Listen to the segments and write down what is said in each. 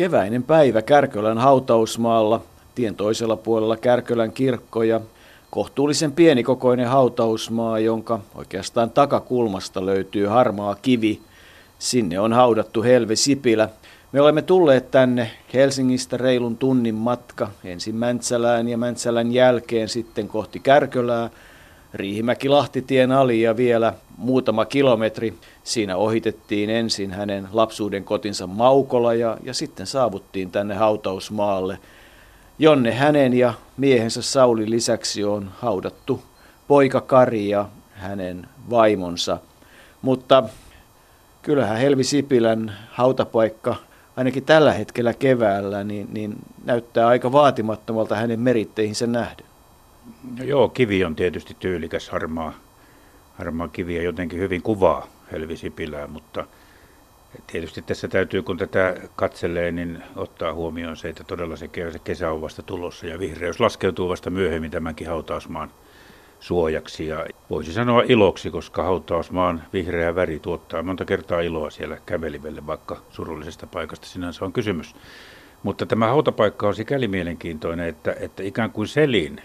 Keväinen päivä Kärkölän hautausmaalla, tien toisella puolella Kärkölän kirkko ja kohtuullisen pienikokoinen hautausmaa, jonka oikeastaan takakulmasta löytyy harmaa kivi. Sinne on haudattu Helve Sipilä. Me olemme tulleet tänne Helsingistä reilun tunnin matka, ensin Mäntsälään ja Mäntsälän jälkeen sitten kohti Kärkölää, Riihimäki-Lahtitien ali ja vielä muutama kilometri. Siinä ohitettiin ensin hänen lapsuuden kotinsa Maukola ja, ja sitten saavuttiin tänne hautausmaalle, jonne hänen ja miehensä Sauli lisäksi on haudattu poika Kari ja hänen vaimonsa. Mutta kyllähän Helvi Sipilän hautapaikka ainakin tällä hetkellä keväällä niin, niin näyttää aika vaatimattomalta hänen meritteihinsä nähden. No joo, kivi on tietysti tyylikäs, harmaa, harmaa kivi ja jotenkin hyvin kuvaa Helvi Sipilää, mutta tietysti tässä täytyy, kun tätä katselee, niin ottaa huomioon se, että todella se kesä on vasta tulossa ja vihreys laskeutuu vasta myöhemmin tämänkin hautausmaan suojaksi ja voisi sanoa iloksi, koska hautausmaan vihreä väri tuottaa monta kertaa iloa siellä kävelivelle, vaikka surullisesta paikasta sinänsä on kysymys. Mutta tämä hautapaikka on sikäli mielenkiintoinen, että, että ikään kuin selin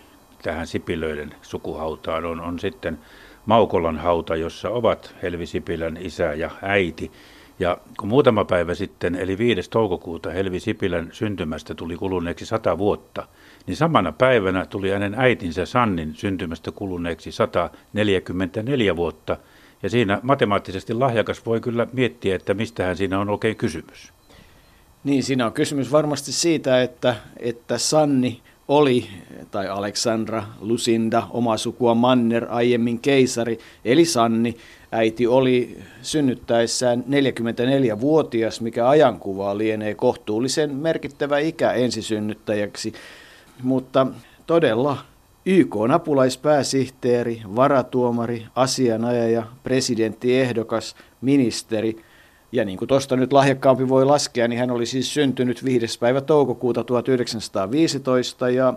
tähän Sipilöiden sukuhautaan on, on sitten Maukolan hauta, jossa ovat Helvi Sipilän isä ja äiti. Ja kun muutama päivä sitten, eli 5. toukokuuta Helvi Sipilän syntymästä tuli kuluneeksi sata vuotta, niin samana päivänä tuli hänen äitinsä Sannin syntymästä kuluneeksi 144 vuotta. Ja siinä matemaattisesti lahjakas voi kyllä miettiä, että mistähän siinä on oikein kysymys. Niin, siinä on kysymys varmasti siitä, että, että Sanni oli, tai Aleksandra, Lucinda, oma sukua Manner, aiemmin keisari, eli Sanni, äiti oli synnyttäessään 44-vuotias, mikä ajankuvaa lienee kohtuullisen merkittävä ikä ensisynnyttäjäksi. Mutta todella YK on apulaispääsihteeri, varatuomari, asianajaja, presidenttiehdokas, ministeri – ja niin kuin tuosta nyt lahjakkaampi voi laskea, niin hän oli siis syntynyt 5. päivä toukokuuta 1915 ja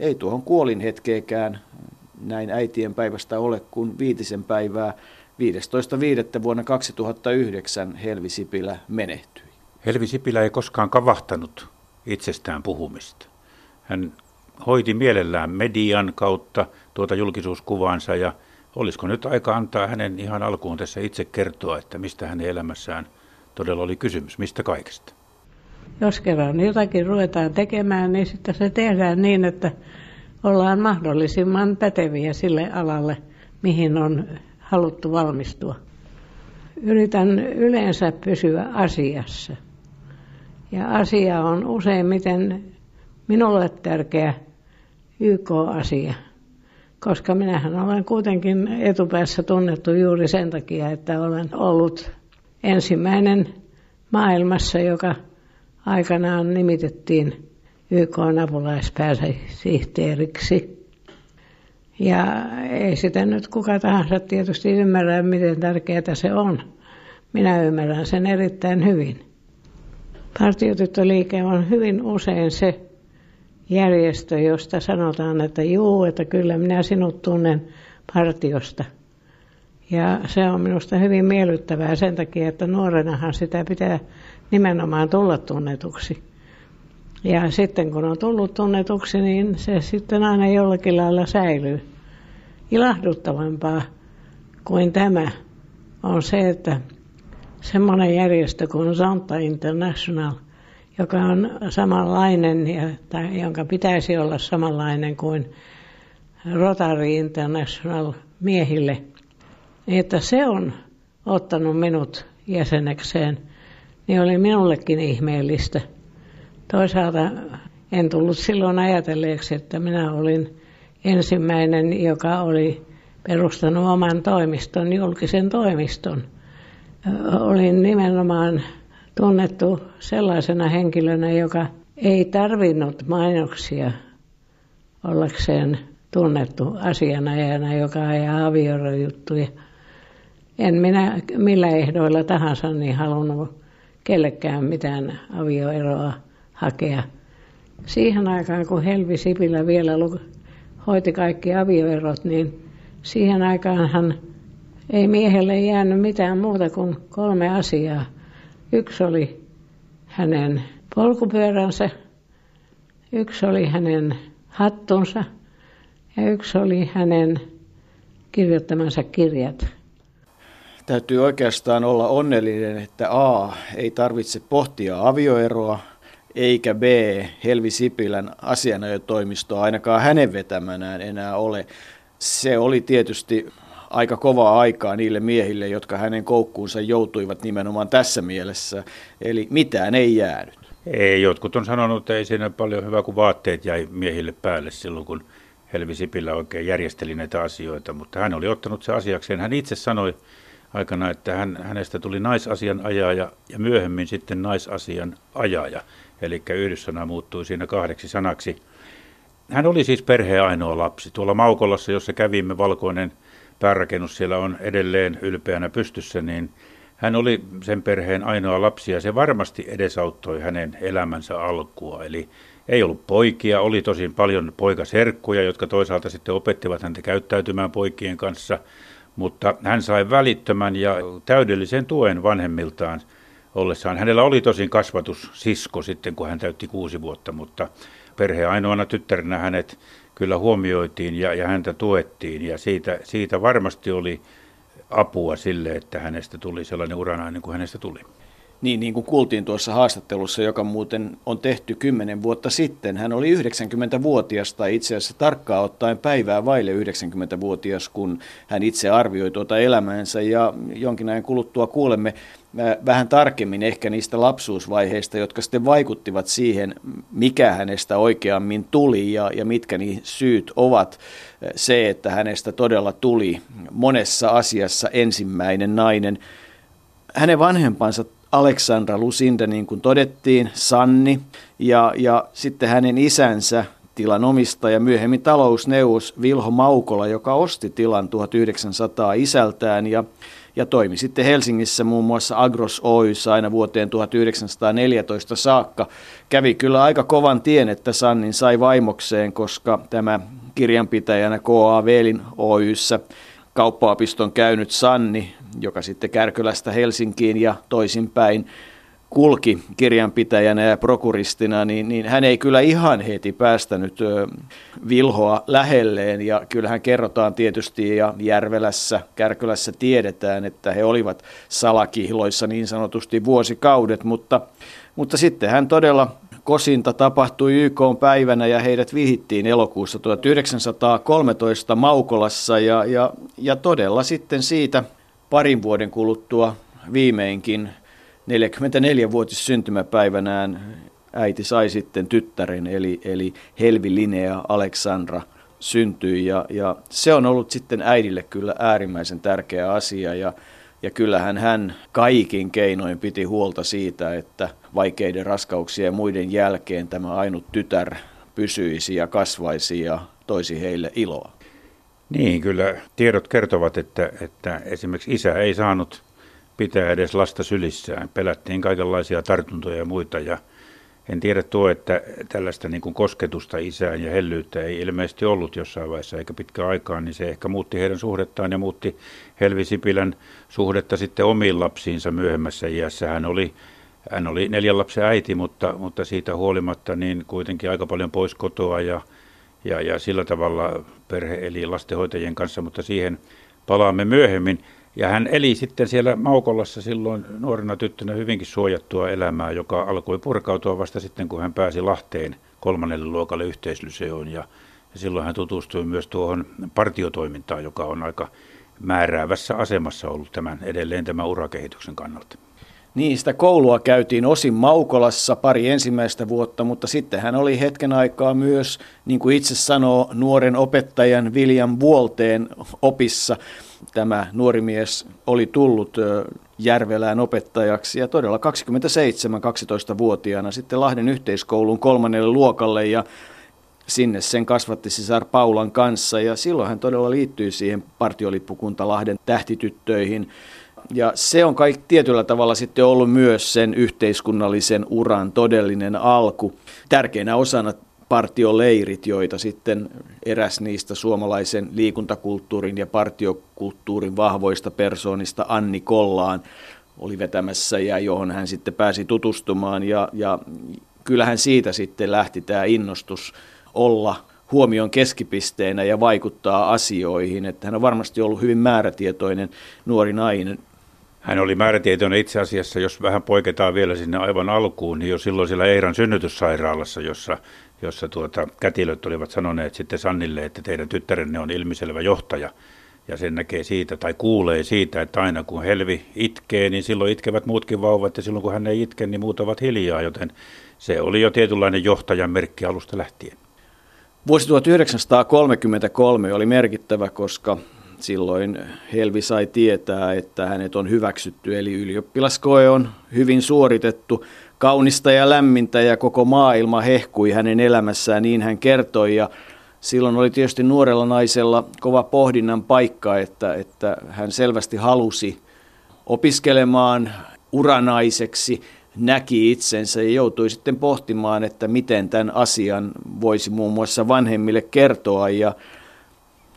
ei tuohon kuolin hetkeekään näin äitien päivästä ole kuin viitisen päivää 15.5. vuonna 2009 Helvi Sipilä menehtyi. Helvi Sipilä ei koskaan kavahtanut itsestään puhumista. Hän hoiti mielellään median kautta tuota julkisuuskuvaansa ja olisiko nyt aika antaa hänen ihan alkuun tässä itse kertoa, että mistä hänen elämässään todella oli kysymys, mistä kaikesta. Jos kerran jotakin ruvetaan tekemään, niin sitten se tehdään niin, että ollaan mahdollisimman päteviä sille alalle, mihin on haluttu valmistua. Yritän yleensä pysyä asiassa. Ja asia on useimmiten minulle tärkeä YK-asia, koska minähän olen kuitenkin etupäässä tunnettu juuri sen takia, että olen ollut ensimmäinen maailmassa, joka aikanaan nimitettiin YK apulaispääsihteeriksi. Ja ei sitä nyt kuka tahansa tietysti ymmärrä, miten tärkeää se on. Minä ymmärrän sen erittäin hyvin. Partiotyttöliike on hyvin usein se järjestö, josta sanotaan, että juu, että kyllä minä sinut tunnen partiosta – ja se on minusta hyvin miellyttävää sen takia, että nuorenahan sitä pitää nimenomaan tulla tunnetuksi. Ja sitten kun on tullut tunnetuksi, niin se sitten aina jollakin lailla säilyy. Ilahduttavampaa kuin tämä on se, että semmoinen järjestö kuin Zonta International, joka on samanlainen, ja, tai jonka pitäisi olla samanlainen kuin Rotary International miehille – että se on ottanut minut jäsenekseen, niin oli minullekin ihmeellistä. Toisaalta en tullut silloin ajatelleeksi, että minä olin ensimmäinen, joka oli perustanut oman toimiston, julkisen toimiston. Olin nimenomaan tunnettu sellaisena henkilönä, joka ei tarvinnut mainoksia ollakseen tunnettu asianajana, joka ajaa aviorojuttuja en minä millä ehdoilla tahansa niin halunnut kellekään mitään avioeroa hakea. Siihen aikaan, kun Helvi Sipilä vielä hoiti kaikki avioerot, niin siihen aikaanhan ei miehelle jäänyt mitään muuta kuin kolme asiaa. Yksi oli hänen polkupyöränsä, yksi oli hänen hattunsa ja yksi oli hänen kirjoittamansa kirjat. Täytyy oikeastaan olla onnellinen, että A. ei tarvitse pohtia avioeroa, eikä B. Helvi Sipilän asianajotoimistoa ainakaan hänen vetämänään enää ole. Se oli tietysti aika kovaa aikaa niille miehille, jotka hänen koukkuunsa joutuivat nimenomaan tässä mielessä. Eli mitään ei jäänyt. Ei, jotkut on sanonut, että ei siinä paljon hyvä, kuin vaatteet jäi miehille päälle silloin, kun Helvi Sipilä oikein järjesteli näitä asioita, mutta hän oli ottanut se asiakseen. Hän itse sanoi aikana, että hän, hänestä tuli naisasian ajaja ja myöhemmin sitten naisasian ajaja. Eli yhdyssana muuttui siinä kahdeksi sanaksi. Hän oli siis perheen ainoa lapsi. Tuolla Maukolassa, jossa kävimme, valkoinen päärakennus siellä on edelleen ylpeänä pystyssä, niin hän oli sen perheen ainoa lapsi ja se varmasti edesauttoi hänen elämänsä alkua. Eli ei ollut poikia, oli tosin paljon poikaserkkuja, jotka toisaalta sitten opettivat häntä käyttäytymään poikien kanssa, mutta hän sai välittömän ja täydellisen tuen vanhemmiltaan ollessaan. Hänellä oli tosin kasvatussisko sitten, kun hän täytti kuusi vuotta, mutta perheen ainoana tyttärenä hänet kyllä huomioitiin ja, ja häntä tuettiin ja siitä, siitä varmasti oli apua sille, että hänestä tuli sellainen uranainen kuin hänestä tuli. Niin, niin kuin kuultiin tuossa haastattelussa, joka muuten on tehty kymmenen vuotta sitten. Hän oli 90-vuotias tai itse asiassa tarkkaan ottaen päivää vaille 90-vuotias, kun hän itse arvioi tuota elämäänsä. Ja jonkin ajan kuluttua kuulemme äh, vähän tarkemmin ehkä niistä lapsuusvaiheista, jotka sitten vaikuttivat siihen, mikä hänestä oikeammin tuli ja, ja mitkä niin syyt ovat. Se, että hänestä todella tuli monessa asiassa ensimmäinen nainen. Hänen vanhempansa Aleksandra Lusinda, niin kuin todettiin, Sanni ja, ja sitten hänen isänsä, tilan omistaja, myöhemmin talousneuvos Vilho Maukola, joka osti tilan 1900 isältään ja, ja toimi sitten Helsingissä muun muassa Agros Oyssä aina vuoteen 1914 saakka. Kävi kyllä aika kovan tien, että Sannin sai vaimokseen, koska tämä kirjanpitäjänä K.A. Veelin Oyssä kauppaopiston käynyt Sanni joka sitten Kärkölästä Helsinkiin ja toisinpäin kulki kirjanpitäjänä ja prokuristina, niin, niin hän ei kyllä ihan heti päästänyt Vilhoa lähelleen. Ja kyllähän kerrotaan tietysti ja Järvelässä, Kärkölässä tiedetään, että he olivat salakihloissa niin sanotusti vuosikaudet, mutta, mutta sitten hän todella kosinta tapahtui YK päivänä ja heidät vihittiin elokuussa 1913 Maukolassa ja, ja, ja todella sitten siitä – parin vuoden kuluttua viimeinkin 44-vuotis syntymäpäivänään äiti sai sitten tyttären, eli, eli Helvi Linnea Aleksandra syntyi. Ja, ja se on ollut sitten äidille kyllä äärimmäisen tärkeä asia. Ja, ja kyllähän hän kaikin keinoin piti huolta siitä, että vaikeiden raskauksien ja muiden jälkeen tämä ainut tytär pysyisi ja kasvaisi ja toisi heille iloa. Niin, kyllä tiedot kertovat, että, että esimerkiksi isä ei saanut pitää edes lasta sylissään. Pelättiin kaikenlaisia tartuntoja ja muita ja en tiedä tuo, että tällaista niin kuin kosketusta isään ja hellyyttä ei ilmeisesti ollut jossain vaiheessa eikä pitkä aikaa, niin se ehkä muutti heidän suhdettaan ja muutti Helvi Sipilän suhdetta sitten omiin lapsiinsa myöhemmässä iässä. Hän oli, hän oli neljän lapsen äiti, mutta, mutta siitä huolimatta niin kuitenkin aika paljon pois kotoa ja ja, ja sillä tavalla perhe eli lastenhoitajien kanssa, mutta siihen palaamme myöhemmin. Ja hän eli sitten siellä Maukolassa silloin nuorena tyttönä hyvinkin suojattua elämää, joka alkoi purkautua vasta sitten, kun hän pääsi Lahteen kolmannelle luokalle yhteislyseoon. Ja, ja silloin hän tutustui myös tuohon partiotoimintaan, joka on aika määräävässä asemassa ollut tämän, edelleen tämän urakehityksen kannalta. Sitä koulua käytiin osin Maukolassa pari ensimmäistä vuotta, mutta sitten hän oli hetken aikaa myös, niin kuin itse sanoo, nuoren opettajan William Vuolteen opissa. Tämä nuori mies oli tullut Järvelään opettajaksi ja todella 27-12-vuotiaana sitten Lahden yhteiskoulun kolmannelle luokalle ja sinne sen kasvatti sisar Paulan kanssa ja silloin hän todella liittyi siihen partiolippukunta Lahden tähtityttöihin. Ja se on kaikki tietyllä tavalla sitten ollut myös sen yhteiskunnallisen uran todellinen alku. Tärkeänä osana partioleirit, joita sitten eräs niistä suomalaisen liikuntakulttuurin ja partiokulttuurin vahvoista persoonista Anni Kollaan oli vetämässä ja johon hän sitten pääsi tutustumaan ja, ja kyllähän siitä sitten lähti tämä innostus olla huomion keskipisteenä ja vaikuttaa asioihin. Että hän on varmasti ollut hyvin määrätietoinen nuori nainen. Hän oli määrätietoinen itse asiassa, jos vähän poiketaan vielä sinne aivan alkuun, niin jo silloin siellä Eiran synnytyssairaalassa, jossa, jossa tuota, kätilöt olivat sanoneet sitten Sannille, että teidän tyttärenne on ilmiselvä johtaja. Ja sen näkee siitä tai kuulee siitä, että aina kun Helvi itkee, niin silloin itkevät muutkin vauvat ja silloin kun hän ei itke, niin muut ovat hiljaa, joten se oli jo tietynlainen johtajan merkki alusta lähtien. Vuosi 1933 oli merkittävä, koska silloin Helvi sai tietää, että hänet on hyväksytty, eli ylioppilaskoe on hyvin suoritettu, kaunista ja lämmintä ja koko maailma hehkui hänen elämässään, niin hän kertoi. Ja silloin oli tietysti nuorella naisella kova pohdinnan paikka, että, että hän selvästi halusi opiskelemaan uranaiseksi, näki itsensä ja joutui sitten pohtimaan, että miten tämän asian voisi muun muassa vanhemmille kertoa. Ja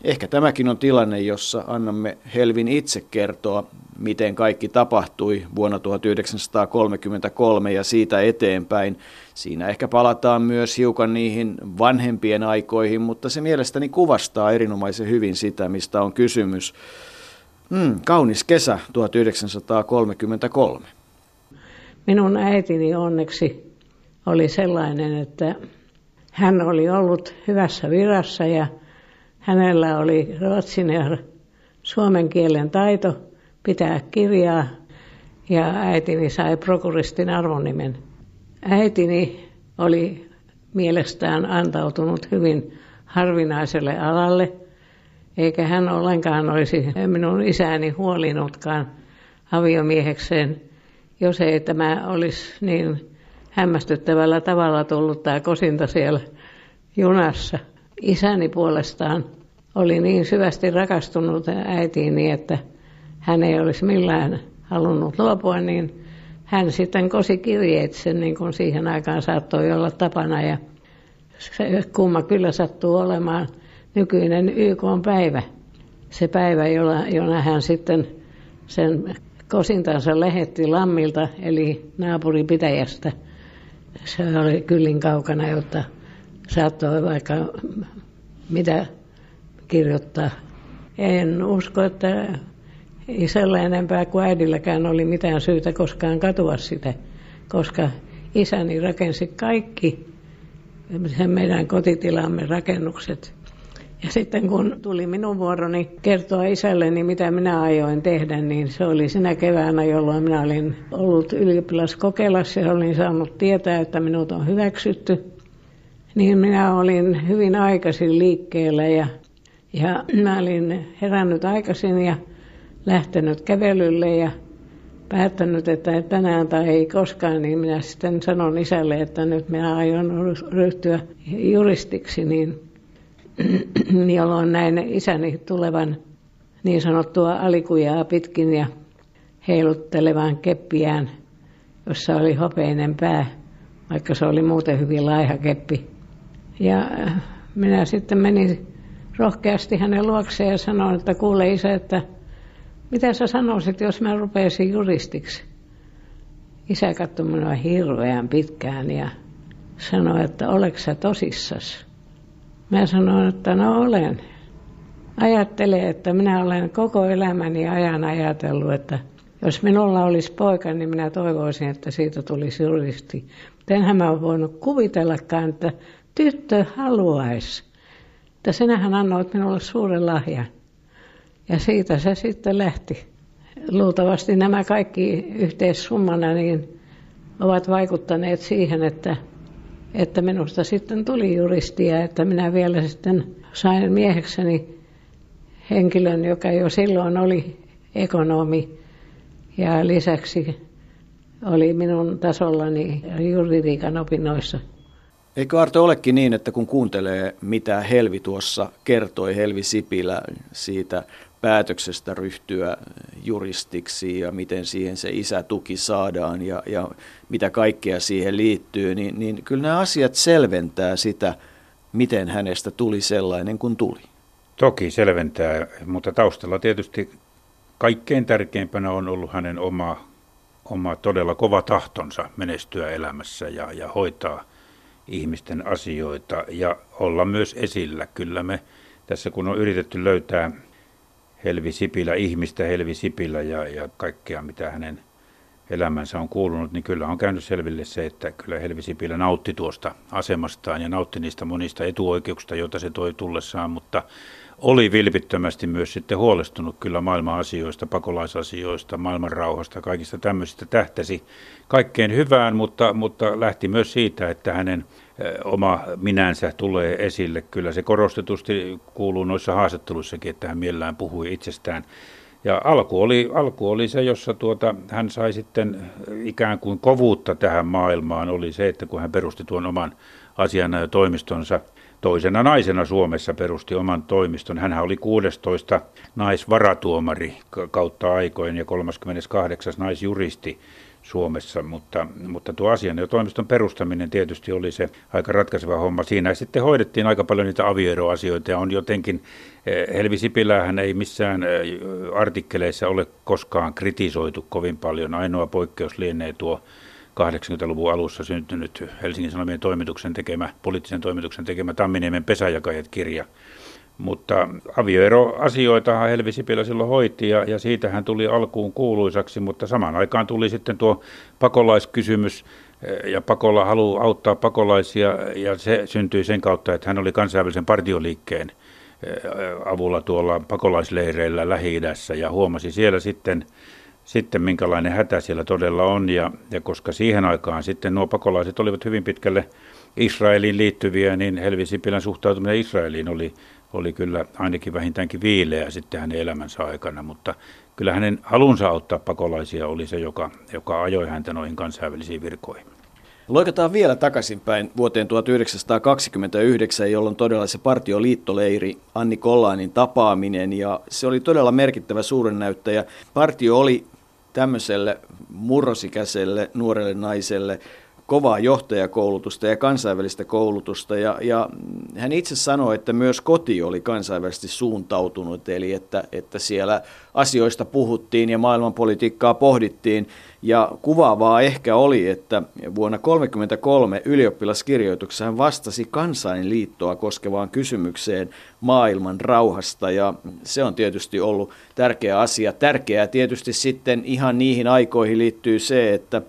ehkä tämäkin on tilanne, jossa annamme Helvin itse kertoa, miten kaikki tapahtui vuonna 1933 ja siitä eteenpäin. Siinä ehkä palataan myös hiukan niihin vanhempien aikoihin, mutta se mielestäni kuvastaa erinomaisen hyvin sitä, mistä on kysymys. Hmm, kaunis kesä 1933. Minun äitini onneksi oli sellainen, että hän oli ollut hyvässä virassa ja hänellä oli ruotsin ja suomen kielen taito pitää kirjaa ja äitini sai prokuristin arvonimen. Äitini oli mielestään antautunut hyvin harvinaiselle alalle, eikä hän ollenkaan olisi minun isäni huolinutkaan aviomiehekseen jos ei tämä olisi niin hämmästyttävällä tavalla tullut tämä kosinta siellä junassa. Isäni puolestaan oli niin syvästi rakastunut äitiini, että hän ei olisi millään halunnut luopua, niin hän sitten kosi kirjeitse, niin kuin siihen aikaan saattoi olla tapana. Ja se kumma kyllä sattuu olemaan nykyinen YK-päivä. Se päivä, jona, jona hän sitten sen kosintansa lähetti Lammilta, eli naapuripitäjästä. Se oli kyllin kaukana, jotta saattoi vaikka mitä kirjoittaa. En usko, että isällä enempää kuin äidilläkään oli mitään syytä koskaan katua sitä, koska isäni rakensi kaikki sen meidän kotitilamme rakennukset ja sitten kun tuli minun vuoroni kertoa isälleni, mitä minä ajoin tehdä, niin se oli sinä keväänä, jolloin minä olin ollut ylioppilaskokeilassa ja olin saanut tietää, että minut on hyväksytty. Niin minä olin hyvin aikaisin liikkeellä ja, ja mä olin herännyt aikaisin ja lähtenyt kävelylle ja päättänyt, että tänään tai ei koskaan, niin minä sitten sanon isälle, että nyt minä aion ryhtyä juristiksi, niin jolloin näin isäni tulevan niin sanottua alikujaa pitkin ja heiluttelevan keppiään, jossa oli hopeinen pää, vaikka se oli muuten hyvin laiha keppi. Ja äh, minä sitten menin rohkeasti hänen luokseen ja sanoin, että kuule isä, että mitä sä sanoisit, jos mä rupeisin juristiksi? Isä katsoi minua hirveän pitkään ja sanoi, että oleks sä tosissas? Mä sanoin, että no olen. Ajattele, että minä olen koko elämäni ajan ajatellut, että jos minulla olisi poika, niin minä toivoisin, että siitä tulisi juristi. Mutta enhän mä voinut kuvitellakaan, että tyttö haluaisi. Että sinähän annoit minulle suuren lahjan. Ja siitä se sitten lähti. Luultavasti nämä kaikki yhteissummana niin ovat vaikuttaneet siihen, että että minusta sitten tuli juristia, että minä vielä sitten sain miehekseni henkilön, joka jo silloin oli ekonomi ja lisäksi oli minun tasollani juridiikan opinnoissa. Eikö Arto olekin niin, että kun kuuntelee, mitä Helvi tuossa kertoi, Helvi Sipilä siitä päätöksestä ryhtyä juristiksi ja miten siihen se isätuki saadaan ja, ja mitä kaikkea siihen liittyy, niin, niin kyllä nämä asiat selventää sitä, miten hänestä tuli sellainen kuin tuli. Toki selventää, mutta taustalla tietysti kaikkein tärkeimpänä on ollut hänen oma, oma todella kova tahtonsa menestyä elämässä ja, ja hoitaa ihmisten asioita ja olla myös esillä. Kyllä me tässä kun on yritetty löytää Helvi Sipilä, ihmistä Helvi Sipilä ja, ja kaikkea mitä hänen elämänsä on kuulunut, niin kyllä on käynyt selville se, että kyllä Helvi Sipilä nautti tuosta asemastaan ja nautti niistä monista etuoikeuksista, joita se toi tullessaan, mutta oli vilpittömästi myös sitten huolestunut kyllä maailman asioista, pakolaisasioista, maailman rauhasta, kaikista tämmöisistä tähtäsi kaikkeen hyvään, mutta, mutta lähti myös siitä, että hänen oma minänsä tulee esille. Kyllä se korostetusti kuuluu noissa haastatteluissakin, että hän mielellään puhui itsestään. Ja alku oli, alku oli se, jossa tuota, hän sai sitten ikään kuin kovuutta tähän maailmaan, oli se, että kun hän perusti tuon oman asianajotoimistonsa, toisena naisena Suomessa perusti oman toimiston. Hän oli 16 naisvaratuomari kautta aikojen ja 38 naisjuristi Suomessa, mutta, mutta tuo asian ja toimiston perustaminen tietysti oli se aika ratkaiseva homma. Siinä sitten hoidettiin aika paljon niitä avioeroasioita ja on jotenkin, eh, Helvi Sipilähän ei missään eh, artikkeleissa ole koskaan kritisoitu kovin paljon. Ainoa poikkeus lienee tuo 80-luvun alussa syntynyt Helsingin Sanomien toimituksen tekemä, poliittisen toimituksen tekemä Tamminiemen pesäjakajat-kirja, mutta avioeroasioita Helvi Sipilä silloin hoiti ja, ja siitä hän tuli alkuun kuuluisaksi, mutta samaan aikaan tuli sitten tuo pakolaiskysymys eh, ja pakolla halu auttaa pakolaisia ja se syntyi sen kautta, että hän oli kansainvälisen partioliikkeen eh, avulla tuolla pakolaisleireillä Lähi-idässä ja huomasi siellä sitten, sitten minkälainen hätä siellä todella on ja, ja koska siihen aikaan sitten nuo pakolaiset olivat hyvin pitkälle Israeliin liittyviä, niin Helvi Sipilän suhtautuminen Israeliin oli oli kyllä ainakin vähintäänkin viileä sitten hänen elämänsä aikana, mutta kyllä hänen halunsa auttaa pakolaisia oli se, joka, joka ajoi häntä noihin kansainvälisiin virkoihin. Loikataan vielä takaisinpäin vuoteen 1929, jolloin todella se partioliittoleiri Anni Kollaanin tapaaminen ja se oli todella merkittävä näyttäjä. Partio oli tämmöiselle murrosikäiselle nuorelle naiselle kovaa johtajakoulutusta ja kansainvälistä koulutusta. Ja, ja hän itse sanoi, että myös koti oli kansainvälisesti suuntautunut, eli että, että siellä asioista puhuttiin ja maailmanpolitiikkaa pohdittiin. Ja kuvaavaa ehkä oli, että vuonna 1933 ylioppilaskirjoituksessa hän vastasi kansainliittoa koskevaan kysymykseen maailman rauhasta. Ja se on tietysti ollut tärkeä asia. Tärkeää tietysti sitten ihan niihin aikoihin liittyy se, että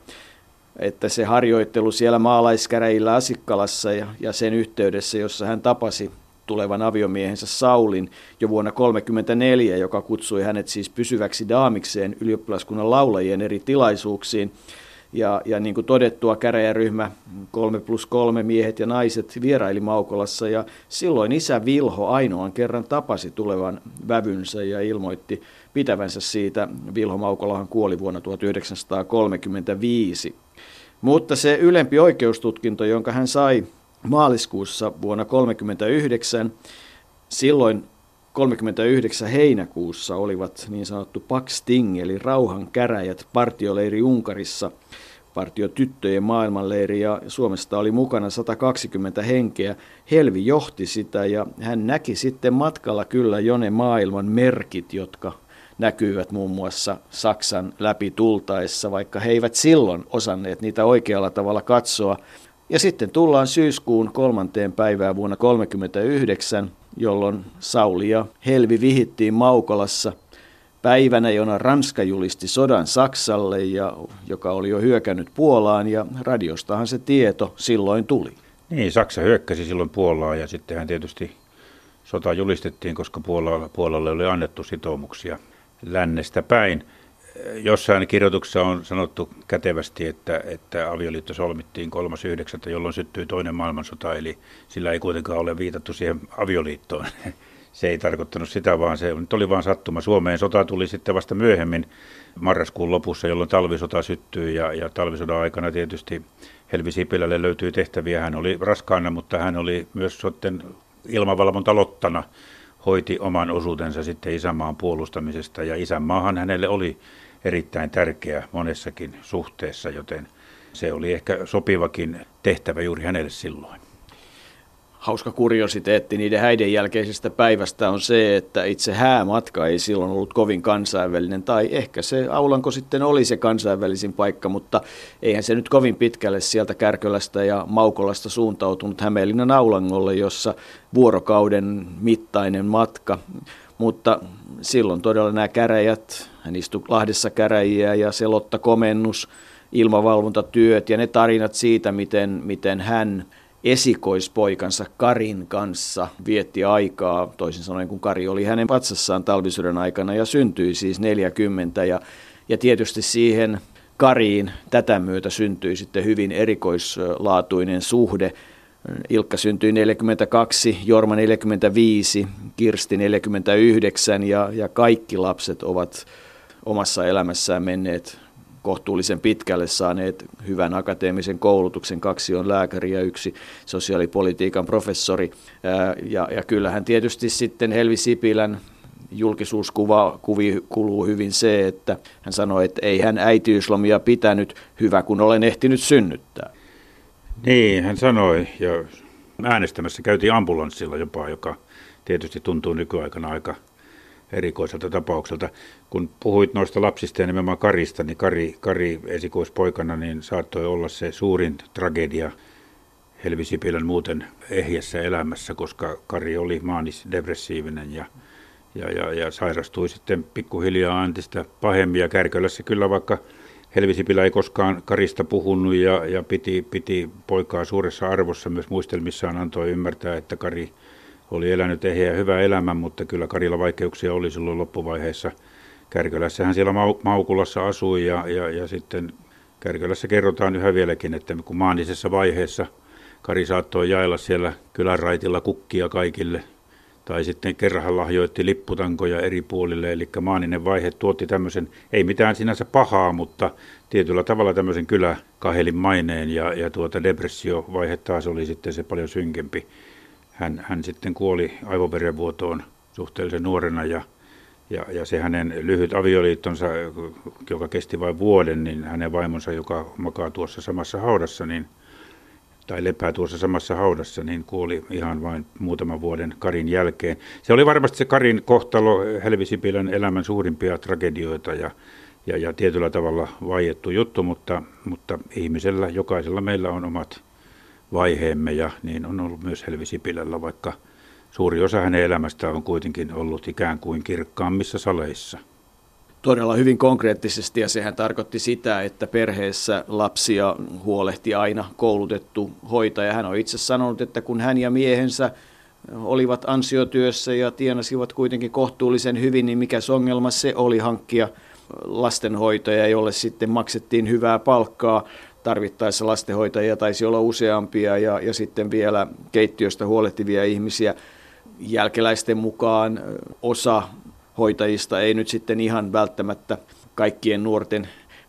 että se harjoittelu siellä maalaiskäräjillä Asikkalassa ja, ja sen yhteydessä, jossa hän tapasi tulevan aviomiehensä Saulin jo vuonna 1934, joka kutsui hänet siis pysyväksi daamikseen ylioppilaskunnan laulajien eri tilaisuuksiin. Ja, ja niin kuin todettua, käräjäryhmä 3 plus 3 miehet ja naiset vieraili Maukolassa ja silloin isä Vilho ainoan kerran tapasi tulevan vävynsä ja ilmoitti pitävänsä siitä. Vilho Maukolahan kuoli vuonna 1935. Mutta se ylempi oikeustutkinto, jonka hän sai maaliskuussa vuonna 1939, silloin 39 heinäkuussa olivat niin sanottu Pax Ting, eli rauhan käräjät, partioleiri Unkarissa, partiotyttöjen maailmanleiri, ja Suomesta oli mukana 120 henkeä. Helvi johti sitä, ja hän näki sitten matkalla kyllä jo ne maailman merkit, jotka näkyvät muun muassa Saksan läpi tultaessa, vaikka he eivät silloin osanneet niitä oikealla tavalla katsoa. Ja sitten tullaan syyskuun kolmanteen päivään vuonna 1939, jolloin Sauli ja Helvi vihittiin Maukolassa päivänä, jona Ranska julisti sodan Saksalle, ja, joka oli jo hyökännyt Puolaan, ja radiostahan se tieto silloin tuli. Niin, Saksa hyökkäsi silloin Puolaan, ja sittenhän tietysti sota julistettiin, koska Puolalle oli annettu sitoumuksia lännestä päin. Jossain kirjoituksessa on sanottu kätevästi, että, että avioliitto solmittiin 3.9., jolloin syttyi toinen maailmansota, eli sillä ei kuitenkaan ole viitattu siihen avioliittoon. Se ei tarkoittanut sitä, vaan se nyt oli vain sattuma. Suomeen sota tuli sitten vasta myöhemmin marraskuun lopussa, jolloin talvisota syttyi ja, ja talvisodan aikana tietysti Helvi Sipilälle löytyi tehtäviä. Hän oli raskaana, mutta hän oli myös sitten ilmavalvontalottana hoiti oman osuutensa sitten isänmaan puolustamisesta ja isänmaahan hänelle oli erittäin tärkeä monessakin suhteessa, joten se oli ehkä sopivakin tehtävä juuri hänelle silloin. Hauska kuriositeetti niiden häiden jälkeisestä päivästä on se, että itse häämatka ei silloin ollut kovin kansainvälinen, tai ehkä se Aulanko sitten oli se kansainvälisin paikka, mutta eihän se nyt kovin pitkälle sieltä Kärkölästä ja Maukolasta suuntautunut Hämeenlinnan Aulangolle, jossa vuorokauden mittainen matka, mutta silloin todella nämä käräjät, hän istui Lahdessa käräjiä ja se Lotta komennus, ilmavalvontatyöt ja ne tarinat siitä, miten, miten hän esikoispoikansa Karin kanssa vietti aikaa, toisin sanoen kun Kari oli hänen patsassaan talvisodan aikana ja syntyi siis 40 ja, ja tietysti siihen Kariin tätä myötä syntyi sitten hyvin erikoislaatuinen suhde. Ilkka syntyi 42, Jorma 45, Kirsti 49 ja, ja kaikki lapset ovat omassa elämässään menneet kohtuullisen pitkälle saaneet hyvän akateemisen koulutuksen. Kaksi on lääkäri ja yksi sosiaalipolitiikan professori. Ja, ja kyllähän tietysti sitten Helvi Sipilän julkisuuskuva kuvi kuluu hyvin se, että hän sanoi, että ei hän äitiyslomia pitänyt, hyvä kun olen ehtinyt synnyttää. Niin, hän sanoi, ja äänestämässä käytiin ambulanssilla jopa, joka tietysti tuntuu nykyaikana aika erikoiselta tapaukselta. Kun puhuit noista lapsista ja nimenomaan Karista, niin Kari, Kari esikoispoikana niin saattoi olla se suurin tragedia Helvi Sipilän muuten ehjässä elämässä, koska Kari oli maanis depressiivinen ja, ja, ja, ja sairastui sitten pikkuhiljaa entistä pahemmin. Ja Kärkölässä kyllä vaikka Helvi Sipilä ei koskaan Karista puhunut ja, ja piti, piti poikaa suuressa arvossa myös muistelmissaan antoi ymmärtää, että Kari oli elänyt ehjä ja hyvä elämä, mutta kyllä Karilla vaikeuksia oli silloin loppuvaiheessa. Kärkölässähän siellä Maukulassa asui ja, ja, ja sitten Kärkölässä kerrotaan yhä vieläkin, että kun maanisessa vaiheessa Kari saattoi jaella siellä kylänraitilla kukkia kaikille, tai sitten kerran lahjoitti lipputankoja eri puolille, eli maaninen vaihe tuotti tämmöisen, ei mitään sinänsä pahaa, mutta tietyllä tavalla tämmöisen kyläkahelin maineen, ja, ja tuota depressiovaihe taas oli sitten se paljon synkempi hän, hän sitten kuoli aivoverenvuotoon suhteellisen nuorena ja, ja, ja se hänen lyhyt avioliittonsa, joka kesti vain vuoden, niin hänen vaimonsa, joka makaa tuossa samassa haudassa, niin, tai lepää tuossa samassa haudassa, niin kuoli ihan vain muutaman vuoden Karin jälkeen. Se oli varmasti se Karin kohtalo Helvisipilän elämän suurimpia tragedioita ja, ja, ja tietyllä tavalla vaiettu juttu, mutta, mutta ihmisellä, jokaisella meillä on omat vaiheemme ja niin on ollut myös Helvi Sipilällä, vaikka suuri osa hänen elämästään on kuitenkin ollut ikään kuin kirkkaammissa saleissa. Todella hyvin konkreettisesti ja sehän tarkoitti sitä, että perheessä lapsia huolehti aina koulutettu hoitaja. Hän on itse sanonut, että kun hän ja miehensä olivat ansiotyössä ja tienasivat kuitenkin kohtuullisen hyvin, niin mikä ongelma se oli hankkia lastenhoitaja, jolle sitten maksettiin hyvää palkkaa tarvittaessa lastenhoitajia taisi olla useampia ja, ja sitten vielä keittiöstä huolehtivia ihmisiä. Jälkeläisten mukaan osa hoitajista ei nyt sitten ihan välttämättä kaikkien nuorten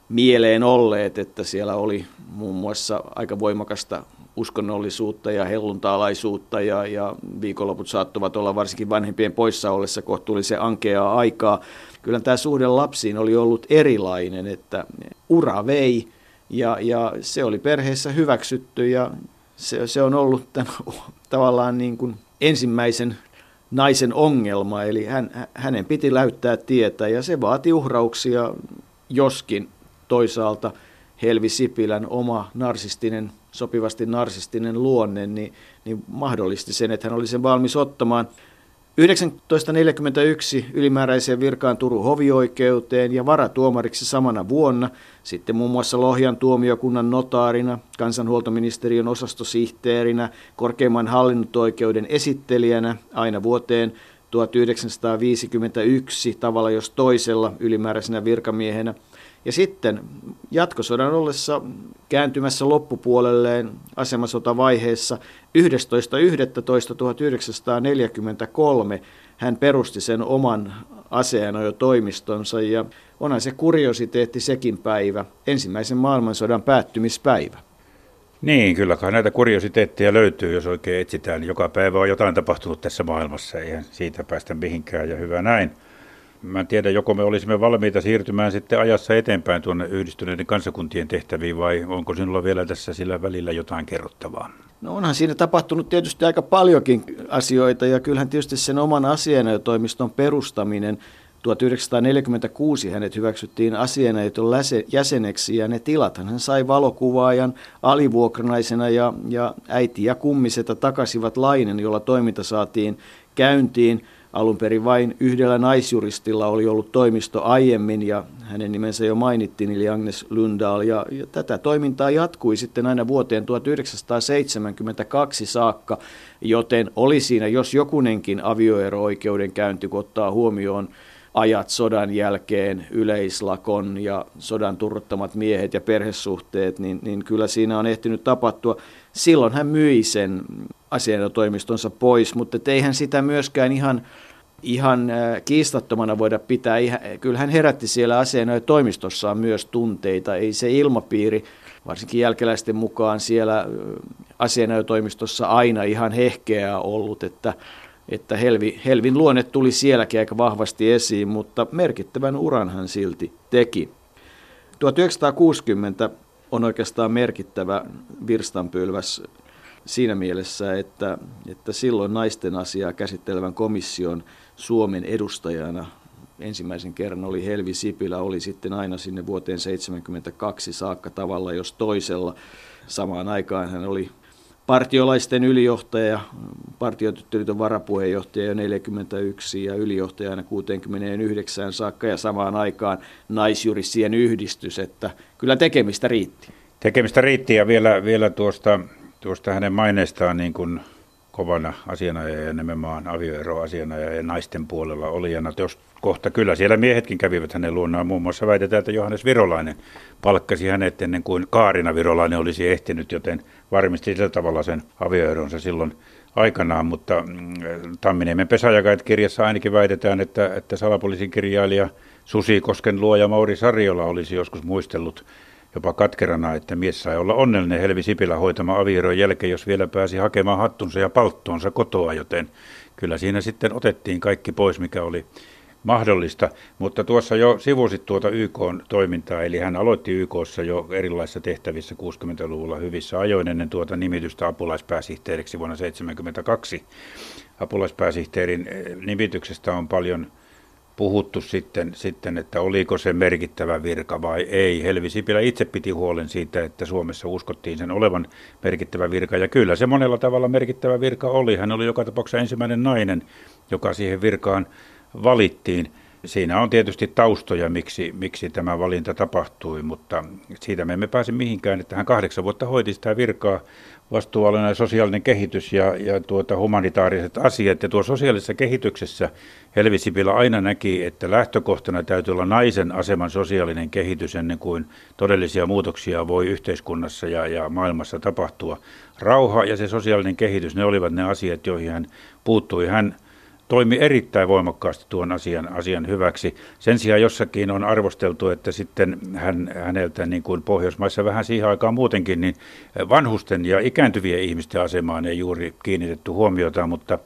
mieleen olleet, että siellä oli muun muassa aika voimakasta uskonnollisuutta ja helluntaalaisuutta ja, ja viikonloput saattavat olla varsinkin vanhempien poissa ollessa kohtuullisen ankeaa aikaa. Kyllä tämä suhde lapsiin oli ollut erilainen, että ura vei ja, ja se oli perheessä hyväksytty ja se, se on ollut tämän, tavallaan niin kuin ensimmäisen naisen ongelma, eli hän, hänen piti läyttää tietä ja se vaati uhrauksia, joskin toisaalta Helvi Sipilän oma narsistinen, sopivasti narsistinen luonne, niin, niin mahdollisti sen, että hän oli sen valmis ottamaan. 1941 ylimääräiseen virkaan Turun hovioikeuteen ja varatuomariksi samana vuonna, sitten muun muassa Lohjan tuomiokunnan notaarina, kansanhuoltoministeriön osastosihteerinä, korkeimman hallinnotoikeuden esittelijänä aina vuoteen 1951 tavalla jos toisella ylimääräisenä virkamiehenä – ja sitten jatkosodan ollessa kääntymässä loppupuolelleen asemasotavaiheessa 11.11.1943 hän perusti sen oman aseenajotoimistonsa ja onhan se kuriositeetti sekin päivä, ensimmäisen maailmansodan päättymispäivä. Niin, kyllä kai näitä kuriositeetteja löytyy, jos oikein etsitään. Joka päivä on jotain tapahtunut tässä maailmassa, eihän siitä päästä mihinkään ja hyvä näin. Mä en tiedä, joko me olisimme valmiita siirtymään sitten ajassa eteenpäin tuonne yhdistyneiden kansakuntien tehtäviin vai onko sinulla vielä tässä sillä välillä jotain kerrottavaa? No onhan siinä tapahtunut tietysti aika paljonkin asioita ja kyllähän tietysti sen oman asianajotoimiston perustaminen 1946 hänet hyväksyttiin asianajoton jäseneksi ja ne tilat hän sai valokuvaajan alivuokranaisena ja, ja äiti ja kummiseta takasivat lainen, jolla toiminta saatiin käyntiin. Alun perin vain yhdellä naisjuristilla oli ollut toimisto aiemmin ja hänen nimensä jo mainittiin, eli Agnes Lundahl. Ja, ja tätä toimintaa jatkui sitten aina vuoteen 1972 saakka, joten oli siinä jos jokunenkin avioero-oikeudenkäynti, kun ottaa huomioon ajat sodan jälkeen, yleislakon ja sodan turruttamat miehet ja perhesuhteet, niin, niin kyllä siinä on ehtinyt tapahtua. Silloin hän myi sen asianajotoimistonsa pois, mutta eihän sitä myöskään ihan, ihan äh, kiistattomana voida pitää. Kyllä hän herätti siellä asianajotoimistossaan myös tunteita. Ei se ilmapiiri, varsinkin jälkeläisten mukaan siellä äh, asianajotoimistossa aina ihan hehkeää ollut, että että Helvi, Helvin luonne tuli sielläkin aika vahvasti esiin, mutta merkittävän uran hän silti teki. 1960 on oikeastaan merkittävä virstanpylväs siinä mielessä, että, että silloin naisten asiaa käsittelevän komission Suomen edustajana ensimmäisen kerran oli Helvi Sipilä, oli sitten aina sinne vuoteen 1972 saakka tavalla jos toisella. Samaan aikaan hän oli partiolaisten ylijohtaja, partiotyttöliiton varapuheenjohtaja jo 41 ja ylijohtajana 69 saakka ja samaan aikaan naisjurissien yhdistys, että kyllä tekemistä riitti. Tekemistä riitti ja vielä, vielä tuosta, tuosta hänen maineestaan niin kuin kovana asianajaja nimenomaan avioeroasianajaja ja naisten puolella olijana. Jos kohta kyllä siellä miehetkin kävivät hänen luonnaan. Muun muassa väitetään, että Johannes Virolainen palkkasi hänet ennen kuin Kaarina Virolainen olisi ehtinyt, joten varmisti sillä tavalla sen avioeronsa silloin aikanaan, mutta mm, Tamminiemen pesäjakait kirjassa ainakin väitetään, että, että salapoliisin kirjailija Susi Kosken luoja Mauri Sarjola olisi joskus muistellut jopa katkerana, että mies sai olla onnellinen Helvi Sipilä hoitama avioeron jälkeen, jos vielä pääsi hakemaan hattunsa ja palttoonsa kotoa, joten kyllä siinä sitten otettiin kaikki pois, mikä oli mahdollista, mutta tuossa jo sivusit tuota YK-toimintaa, eli hän aloitti YKssa jo erilaisissa tehtävissä 60-luvulla hyvissä ajoin ennen tuota nimitystä apulaispääsihteeriksi vuonna 1972. Apulaispääsihteerin eh, nimityksestä on paljon puhuttu sitten, sitten, että oliko se merkittävä virka vai ei. Helvi Sipilä itse piti huolen siitä, että Suomessa uskottiin sen olevan merkittävä virka, ja kyllä se monella tavalla merkittävä virka oli. Hän oli joka tapauksessa ensimmäinen nainen, joka siihen virkaan valittiin. Siinä on tietysti taustoja, miksi, miksi tämä valinta tapahtui, mutta siitä me emme pääse mihinkään, että hän kahdeksan vuotta hoiti sitä virkaa vastuualueena sosiaalinen kehitys ja, ja tuota humanitaariset asiat. Ja tuo sosiaalisessa kehityksessä Helvi Sipilä aina näki, että lähtökohtana täytyy olla naisen aseman sosiaalinen kehitys ennen kuin todellisia muutoksia voi yhteiskunnassa ja, ja maailmassa tapahtua. Rauha ja se sosiaalinen kehitys, ne olivat ne asiat, joihin hän puuttui. Hän toimi erittäin voimakkaasti tuon asian, asian hyväksi. Sen sijaan jossakin on arvosteltu, että sitten hän, häneltä niin kuin Pohjoismaissa vähän siihen aikaan muutenkin, niin vanhusten ja ikääntyvien ihmisten asemaan ei juuri kiinnitetty huomiota, mutta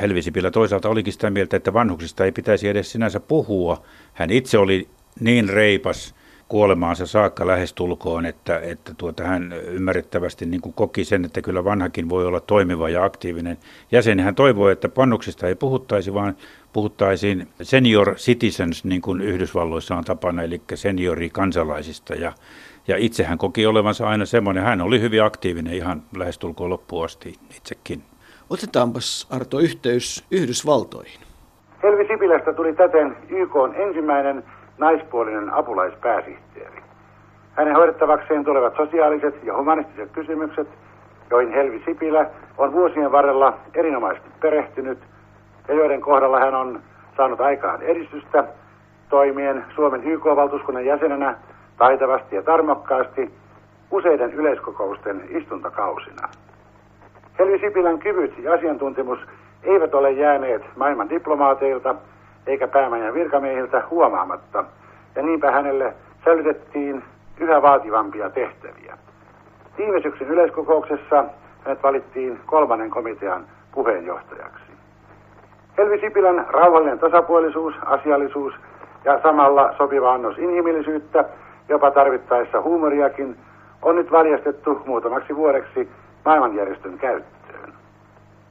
Helvisipillä toisaalta olikin sitä mieltä, että vanhuksista ei pitäisi edes sinänsä puhua. Hän itse oli niin reipas kuolemaansa saakka lähestulkoon, että, että tuota, hän ymmärrettävästi niin kuin koki sen, että kyllä vanhakin voi olla toimiva ja aktiivinen jäsen. Hän toivoi, että pannuksista ei puhuttaisi, vaan puhuttaisiin senior citizens, niin kuin Yhdysvalloissa on tapana, eli seniori kansalaisista. Ja, ja itse hän koki olevansa aina semmoinen, hän oli hyvin aktiivinen ihan lähestulkoon loppuun asti itsekin. Otetaanpas Arto yhteys Yhdysvaltoihin. Helvi Sipilästä tuli täten YK ensimmäinen naispuolinen apulaispääsihteeri. Hänen hoidettavakseen tulevat sosiaaliset ja humanistiset kysymykset, joihin Helvi Sipilä on vuosien varrella erinomaisesti perehtynyt ja joiden kohdalla hän on saanut aikaan edistystä toimien Suomen YK-valtuuskunnan jäsenenä taitavasti ja tarmokkaasti useiden yleiskokousten istuntakausina. Helvi Sipilän kyvyt ja asiantuntemus eivät ole jääneet maailman diplomaateilta eikä päämajan virkamiehiltä huomaamatta, ja niinpä hänelle sälytettiin yhä vaativampia tehtäviä. Viime syksyn yleiskokouksessa hänet valittiin kolmannen komitean puheenjohtajaksi. Helvi Sipilän rauhallinen tasapuolisuus, asiallisuus ja samalla sopiva annos inhimillisyyttä, jopa tarvittaessa huumoriakin, on nyt valjastettu muutamaksi vuodeksi maailmanjärjestön käyttöön.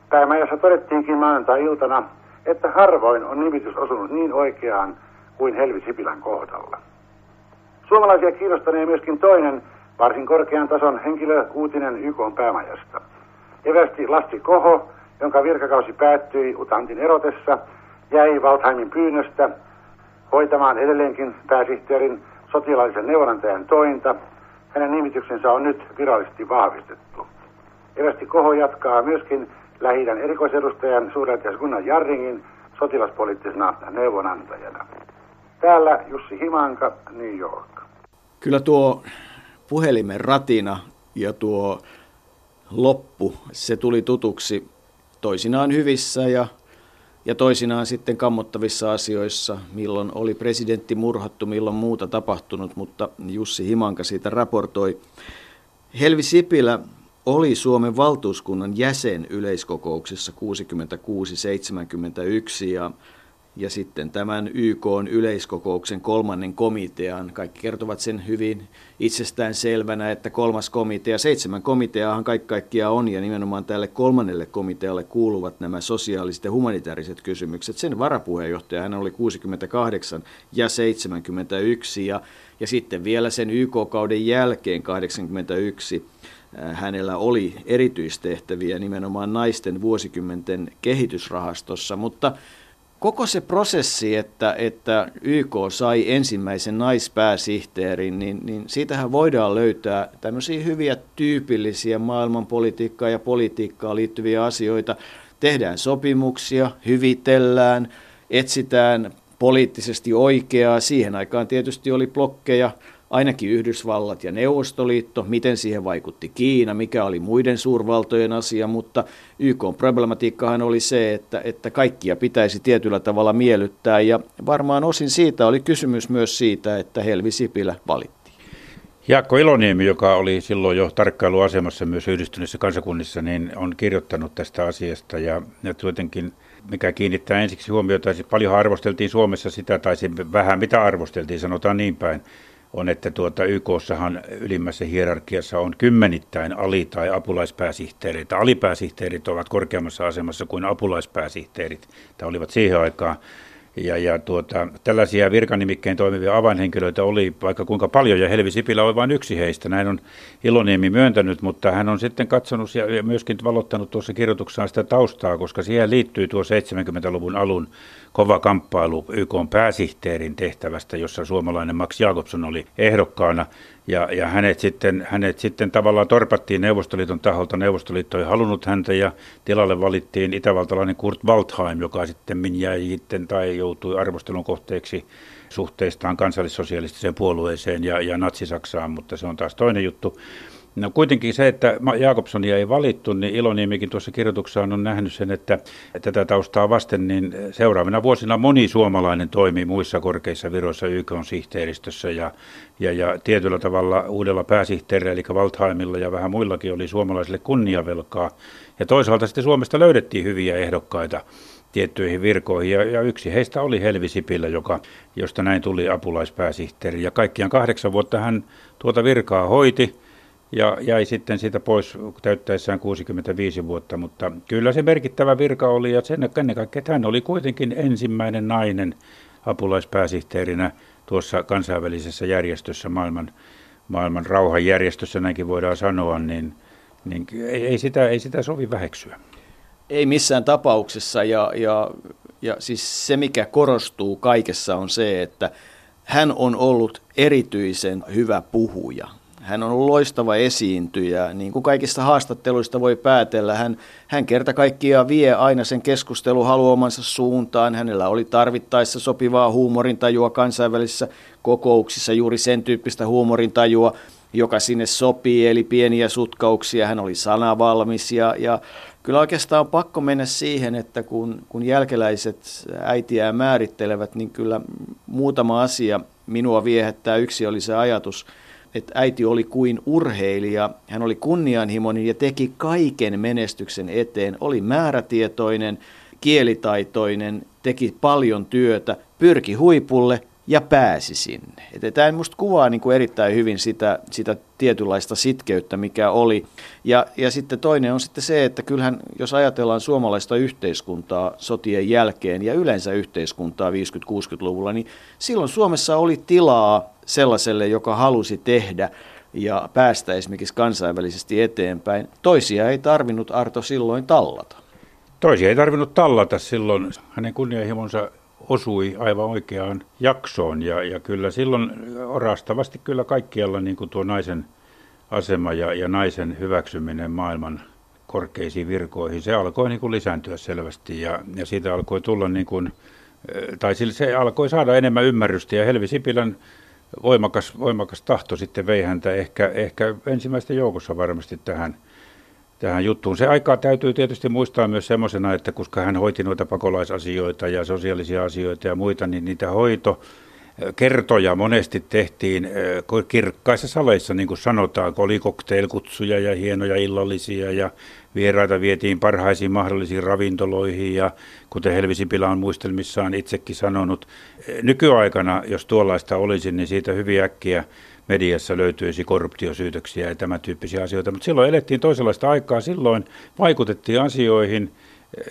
Päämajassa todettiinkin maanantai-iltana, että harvoin on nimitys osunut niin oikeaan kuin Helvi Sipilän kohdalla. Suomalaisia kiinnostanee myöskin toinen varsin korkean tason henkilö uutinen YK päämajasta. Evästi Lassi Koho, jonka virkakausi päättyi Utantin erotessa, jäi Waldheimin pyynnöstä hoitamaan edelleenkin pääsihteerin sotilaallisen neuvonantajan tointa. Hänen nimityksensä on nyt virallisesti vahvistettu. Evästi Koho jatkaa myöskin lähi erikoisedustajan suurlähettiläs Gunnar Jarringin sotilaspoliittisena neuvonantajana. Täällä Jussi Himanka, New York. Kyllä tuo puhelimen ratina ja tuo loppu, se tuli tutuksi toisinaan hyvissä ja, ja toisinaan sitten kammottavissa asioissa, milloin oli presidentti murhattu, milloin muuta tapahtunut, mutta Jussi Himanka siitä raportoi. Helvi Sipilä oli Suomen valtuuskunnan jäsen yleiskokouksessa 66-71 ja ja sitten tämän YK yleiskokouksen kolmannen komitean. Kaikki kertovat sen hyvin itsestään selvänä, että kolmas komitea, seitsemän komiteaahan kaikki kaikkia on, ja nimenomaan tälle kolmannelle komitealle kuuluvat nämä sosiaaliset ja humanitaariset kysymykset. Sen varapuheenjohtaja hän oli 68 ja 71, ja, ja sitten vielä sen YK-kauden jälkeen 81 äh, hänellä oli erityistehtäviä nimenomaan naisten vuosikymmenten kehitysrahastossa, mutta koko se prosessi, että, että YK sai ensimmäisen naispääsihteerin, niin, niin siitähän voidaan löytää tämmöisiä hyviä tyypillisiä maailmanpolitiikkaa ja politiikkaa liittyviä asioita. Tehdään sopimuksia, hyvitellään, etsitään poliittisesti oikeaa. Siihen aikaan tietysti oli blokkeja, ainakin Yhdysvallat ja Neuvostoliitto, miten siihen vaikutti Kiina, mikä oli muiden suurvaltojen asia, mutta YK problematiikkahan oli se, että, että kaikkia pitäisi tietyllä tavalla miellyttää ja varmaan osin siitä oli kysymys myös siitä, että Helvi Sipilä valittiin. Jaakko Iloniemi, joka oli silloin jo tarkkailuasemassa myös yhdistyneissä kansakunnissa, niin on kirjoittanut tästä asiasta ja, ja jotenkin mikä kiinnittää ensiksi huomiota, paljon arvosteltiin Suomessa sitä, tai vähän mitä arvosteltiin, sanotaan niin päin, on, että tuota YKssahan ylimmässä hierarkiassa on kymmenittäin ali- tai apulaispääsihteereitä. Alipääsihteerit ovat korkeammassa asemassa kuin apulaispääsihteerit. Tämä olivat siihen aikaan ja, ja tuota, tällaisia virkanimikkeen toimivia avainhenkilöitä oli vaikka kuinka paljon, ja Helvi Sipilä oli vain yksi heistä. Näin on Iloniemi myöntänyt, mutta hän on sitten katsonut ja myöskin valottanut tuossa kirjoituksessaan sitä taustaa, koska siihen liittyy tuo 70-luvun alun kova kamppailu YK pääsihteerin tehtävästä, jossa suomalainen Max Jakobson oli ehdokkaana. Ja, ja hänet, sitten, hänet sitten tavallaan torpattiin Neuvostoliiton taholta. Neuvostoliitto ei halunnut häntä ja tilalle valittiin itävaltalainen Kurt Waldheim, joka sitten jäi sitten tai joutui arvostelun kohteeksi suhteistaan kansallissosialistiseen puolueeseen ja, ja natsisaksaan, mutta se on taas toinen juttu. No kuitenkin se, että Jakobsonia ei valittu, niin Iloniemikin tuossa kirjoituksessaan on nähnyt sen, että tätä taustaa vasten, niin seuraavina vuosina moni suomalainen toimii muissa korkeissa viroissa YK sihteeristössä ja, ja, ja tietyllä tavalla uudella pääsihteerillä, eli Waldheimilla ja vähän muillakin oli suomalaisille kunniavelkaa. Ja toisaalta sitten Suomesta löydettiin hyviä ehdokkaita tiettyihin virkoihin. Ja, ja yksi heistä oli Helvi Sipilä, joka, josta näin tuli apulaispääsihteeri. Ja kaikkiaan kahdeksan vuotta hän tuota virkaa hoiti ja jäi sitten siitä pois täyttäessään 65 vuotta, mutta kyllä se merkittävä virka oli ja sen ennen kaikkea, että hän oli kuitenkin ensimmäinen nainen apulaispääsihteerinä tuossa kansainvälisessä järjestössä, maailman, maailman rauhanjärjestössä, näinkin voidaan sanoa, niin, niin ei, ei, sitä, ei sitä sovi väheksyä. Ei missään tapauksessa ja, ja, ja siis se mikä korostuu kaikessa on se, että hän on ollut erityisen hyvä puhuja. Hän on loistava esiintyjä, niin kuin kaikista haastatteluista voi päätellä. Hän, hän kerta kaikkiaan vie aina sen keskustelun haluamansa suuntaan. Hänellä oli tarvittaessa sopivaa huumorintajua kansainvälisissä kokouksissa, juuri sen tyyppistä huumorintajua, joka sinne sopii, eli pieniä sutkauksia. Hän oli sanavalmis ja, ja kyllä oikeastaan on pakko mennä siihen, että kun, kun jälkeläiset äitiä määrittelevät, niin kyllä muutama asia minua viehättää. Yksi oli se ajatus, että äiti oli kuin urheilija. Hän oli kunnianhimoinen ja teki kaiken menestyksen eteen. Oli määrätietoinen, kielitaitoinen, teki paljon työtä, pyrki huipulle ja pääsi sinne. Tämä minusta kuvaa niin kuin erittäin hyvin sitä, sitä tietynlaista sitkeyttä, mikä oli. Ja, ja sitten toinen on sitten se, että kyllähän jos ajatellaan suomalaista yhteiskuntaa sotien jälkeen ja yleensä yhteiskuntaa 50-60-luvulla, niin silloin Suomessa oli tilaa sellaiselle, joka halusi tehdä ja päästä esimerkiksi kansainvälisesti eteenpäin. Toisia ei tarvinnut Arto silloin tallata. Toisia ei tarvinnut tallata silloin. Hänen kunnianhimonsa osui aivan oikeaan jaksoon. Ja, ja kyllä silloin orastavasti kyllä kaikkialla niin kuin tuo naisen asema ja, ja naisen hyväksyminen maailman korkeisiin virkoihin, se alkoi niin kuin lisääntyä selvästi. Ja, ja siitä alkoi tulla niin kuin, tai se alkoi saada enemmän ymmärrystä. Ja Helvi Sipilän voimakas, voimakas tahto sitten vei häntä ehkä, ehkä ensimmäistä joukossa varmasti tähän, tähän juttuun. Se aikaa täytyy tietysti muistaa myös semmoisena, että koska hän hoiti noita pakolaisasioita ja sosiaalisia asioita ja muita, niin niitä hoito kertoja monesti tehtiin kirkkaissa saleissa, niin kuin sanotaan, kun oli kokteilkutsuja ja hienoja illallisia ja vieraita vietiin parhaisiin mahdollisiin ravintoloihin ja kuten Helvisi Pila on muistelmissaan itsekin sanonut, nykyaikana, jos tuollaista olisi, niin siitä hyvin äkkiä mediassa löytyisi korruptiosyytöksiä ja tämän tyyppisiä asioita, mutta silloin elettiin toisenlaista aikaa, silloin vaikutettiin asioihin –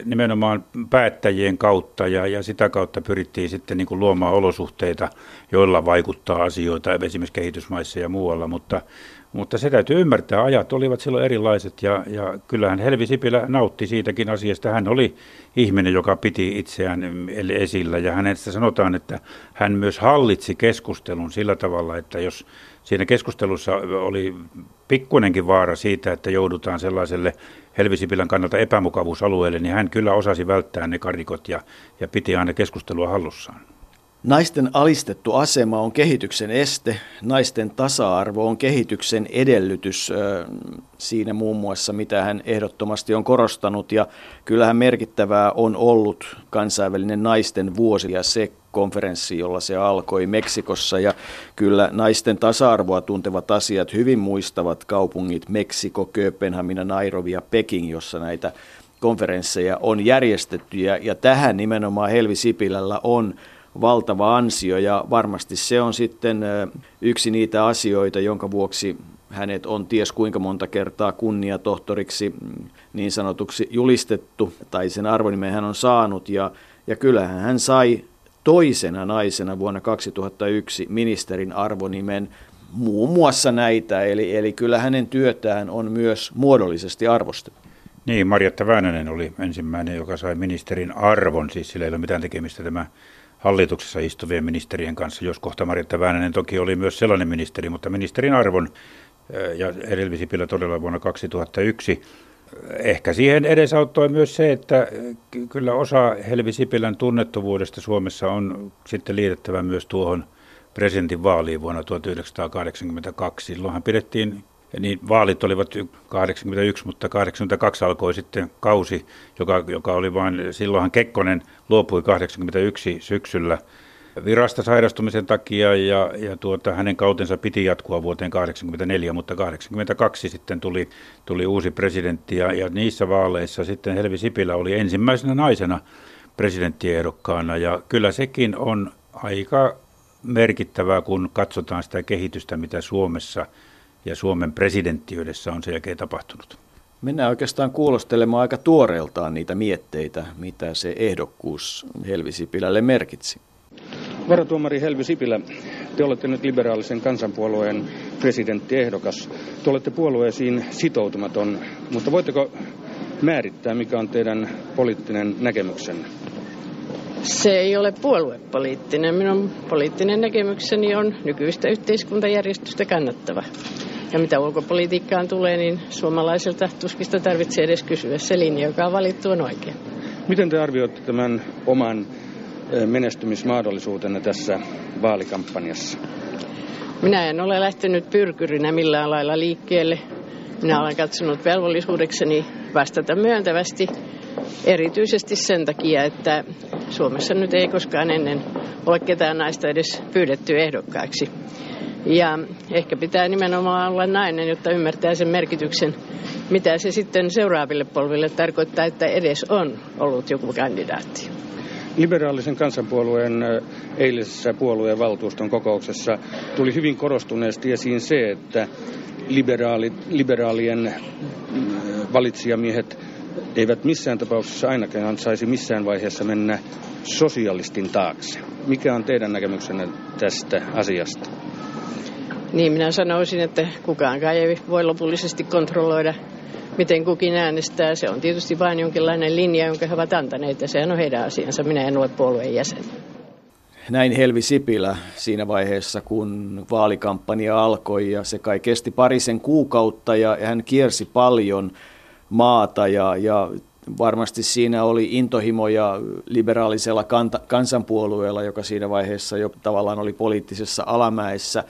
nimenomaan päättäjien kautta ja, ja sitä kautta pyrittiin sitten niin kuin luomaan olosuhteita, joilla vaikuttaa asioita esimerkiksi kehitysmaissa ja muualla, mutta, mutta se täytyy ymmärtää, ajat olivat silloin erilaiset ja, ja kyllähän Helvi Sipilä nautti siitäkin asiasta. Hän oli ihminen, joka piti itseään esillä ja hänestä sanotaan, että hän myös hallitsi keskustelun sillä tavalla, että jos siinä keskustelussa oli pikkunenkin vaara siitä, että joudutaan sellaiselle Helvisipilän kannalta epämukavuusalueelle, niin hän kyllä osasi välttää ne karikot ja, ja piti aina keskustelua hallussaan. Naisten alistettu asema on kehityksen este, naisten tasa-arvo on kehityksen edellytys siinä muun muassa, mitä hän ehdottomasti on korostanut. Ja kyllähän merkittävää on ollut kansainvälinen naisten vuosi ja se konferenssi, jolla se alkoi Meksikossa. Ja kyllä naisten tasa-arvoa tuntevat asiat hyvin muistavat kaupungit Meksiko, Kööpenhamina, Nairobi ja Peking, jossa näitä konferensseja on järjestetty. Ja, ja tähän nimenomaan Helvi Sipilällä on valtava ansio ja varmasti se on sitten yksi niitä asioita, jonka vuoksi hänet on ties kuinka monta kertaa kunniatohtoriksi mm, niin sanotuksi julistettu, tai sen arvonimen hän on saanut, ja, ja kyllähän hän sai toisena naisena vuonna 2001 ministerin arvonimen muun muassa näitä, eli, eli kyllä hänen työtään on myös muodollisesti arvostettu. Niin, Marjatta Väänänen oli ensimmäinen, joka sai ministerin arvon, siis sillä ei ole mitään tekemistä tämä hallituksessa istuvien ministerien kanssa, jos kohta Marjatta Väänänen toki oli myös sellainen ministeri, mutta ministerin arvon ja Elvi Sipilä todella vuonna 2001. Ehkä siihen edesauttoi myös se, että kyllä osa Helvi Sipilän tunnettuvuudesta Suomessa on sitten liitettävä myös tuohon presidentin vaaliin vuonna 1982. Silloinhan pidettiin niin vaalit olivat 81, mutta 82 alkoi sitten kausi, joka, joka oli vain, silloinhan Kekkonen luopui 81 syksyllä virasta sairastumisen takia ja, ja tuota, hänen kautensa piti jatkua vuoteen 84, mutta 82 sitten tuli, tuli uusi presidentti ja, ja niissä vaaleissa sitten Helvi Sipilä oli ensimmäisenä naisena presidenttiehdokkaana ja kyllä sekin on aika merkittävää, kun katsotaan sitä kehitystä, mitä Suomessa – ja Suomen presidenttiydessä on sen jälkeen tapahtunut. Mennään oikeastaan kuulostelemaan aika tuoreeltaan niitä mietteitä, mitä se ehdokkuus Helvi Sipilälle merkitsi. Varatuomari Helvi Sipilä, te olette nyt liberaalisen kansanpuolueen presidenttiehdokas. Te olette puolueisiin sitoutumaton, mutta voitteko määrittää, mikä on teidän poliittinen näkemyksenne? Se ei ole puoluepoliittinen. Minun poliittinen näkemykseni on nykyistä yhteiskuntajärjestystä kannattava. Ja mitä ulkopolitiikkaan tulee, niin suomalaiselta tuskista tarvitsee edes kysyä. Se linja, joka on valittu, on oikein. Miten te arvioitte tämän oman menestymismahdollisuutenne tässä vaalikampanjassa? Minä en ole lähtenyt pyrkyrinä millään lailla liikkeelle. Minä olen katsonut velvollisuudekseni vastata myöntävästi erityisesti sen takia, että Suomessa nyt ei koskaan ennen ole ketään naista edes pyydetty ehdokkaiksi. Ja ehkä pitää nimenomaan olla nainen, jotta ymmärtää sen merkityksen, mitä se sitten seuraaville polville tarkoittaa, että edes on ollut joku kandidaatti. Liberaalisen kansanpuolueen eilisessä puolueen valtuuston kokouksessa tuli hyvin korostuneesti esiin se, että liberaalit, liberaalien valitsijamiehet eivät missään tapauksessa ainakaan saisi missään vaiheessa mennä sosialistin taakse. Mikä on teidän näkemyksenne tästä asiasta? Niin, minä sanoisin, että kukaan ei voi lopullisesti kontrolloida, miten kukin äänestää. Se on tietysti vain jonkinlainen linja, jonka he ovat antaneet, ja sehän on heidän asiansa. Minä en ole puolueen jäsen. Näin Helvi Sipilä siinä vaiheessa, kun vaalikampanja alkoi, ja se kai kesti parisen kuukautta, ja hän kiersi paljon maata, ja, ja varmasti siinä oli intohimoja liberaalisella kansanpuolueella, joka siinä vaiheessa jo tavallaan oli poliittisessa alamäessä.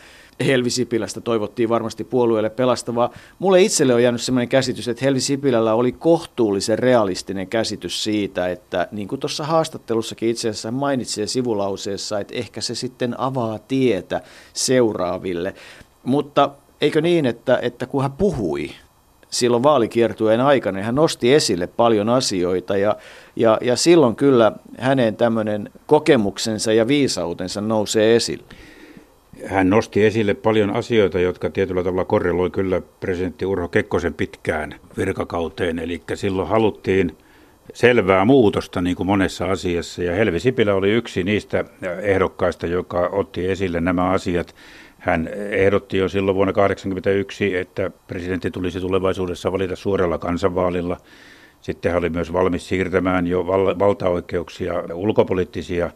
Helvi Sipilästä toivottiin varmasti puolueelle pelastavaa. Mulle itselle on jäänyt sellainen käsitys, että Helvi Sipilällä oli kohtuullisen realistinen käsitys siitä, että niin kuin tuossa haastattelussakin itse asiassa mainitsi sivulauseessa, että ehkä se sitten avaa tietä seuraaville. Mutta eikö niin, että, että kun hän puhui silloin vaalikiertueen aikana, niin hän nosti esille paljon asioita ja, ja, ja silloin kyllä hänen tämmöinen kokemuksensa ja viisautensa nousee esille. Hän nosti esille paljon asioita, jotka tietyllä tavalla korreloi kyllä presidentti Urho Kekkosen pitkään virkakauteen. Eli silloin haluttiin selvää muutosta niin kuin monessa asiassa. Ja Helvi Sipilä oli yksi niistä ehdokkaista, joka otti esille nämä asiat. Hän ehdotti jo silloin vuonna 1981, että presidentti tulisi tulevaisuudessa valita suoralla kansanvaalilla. Sitten hän oli myös valmis siirtämään jo val- valtaoikeuksia, ulkopoliittisia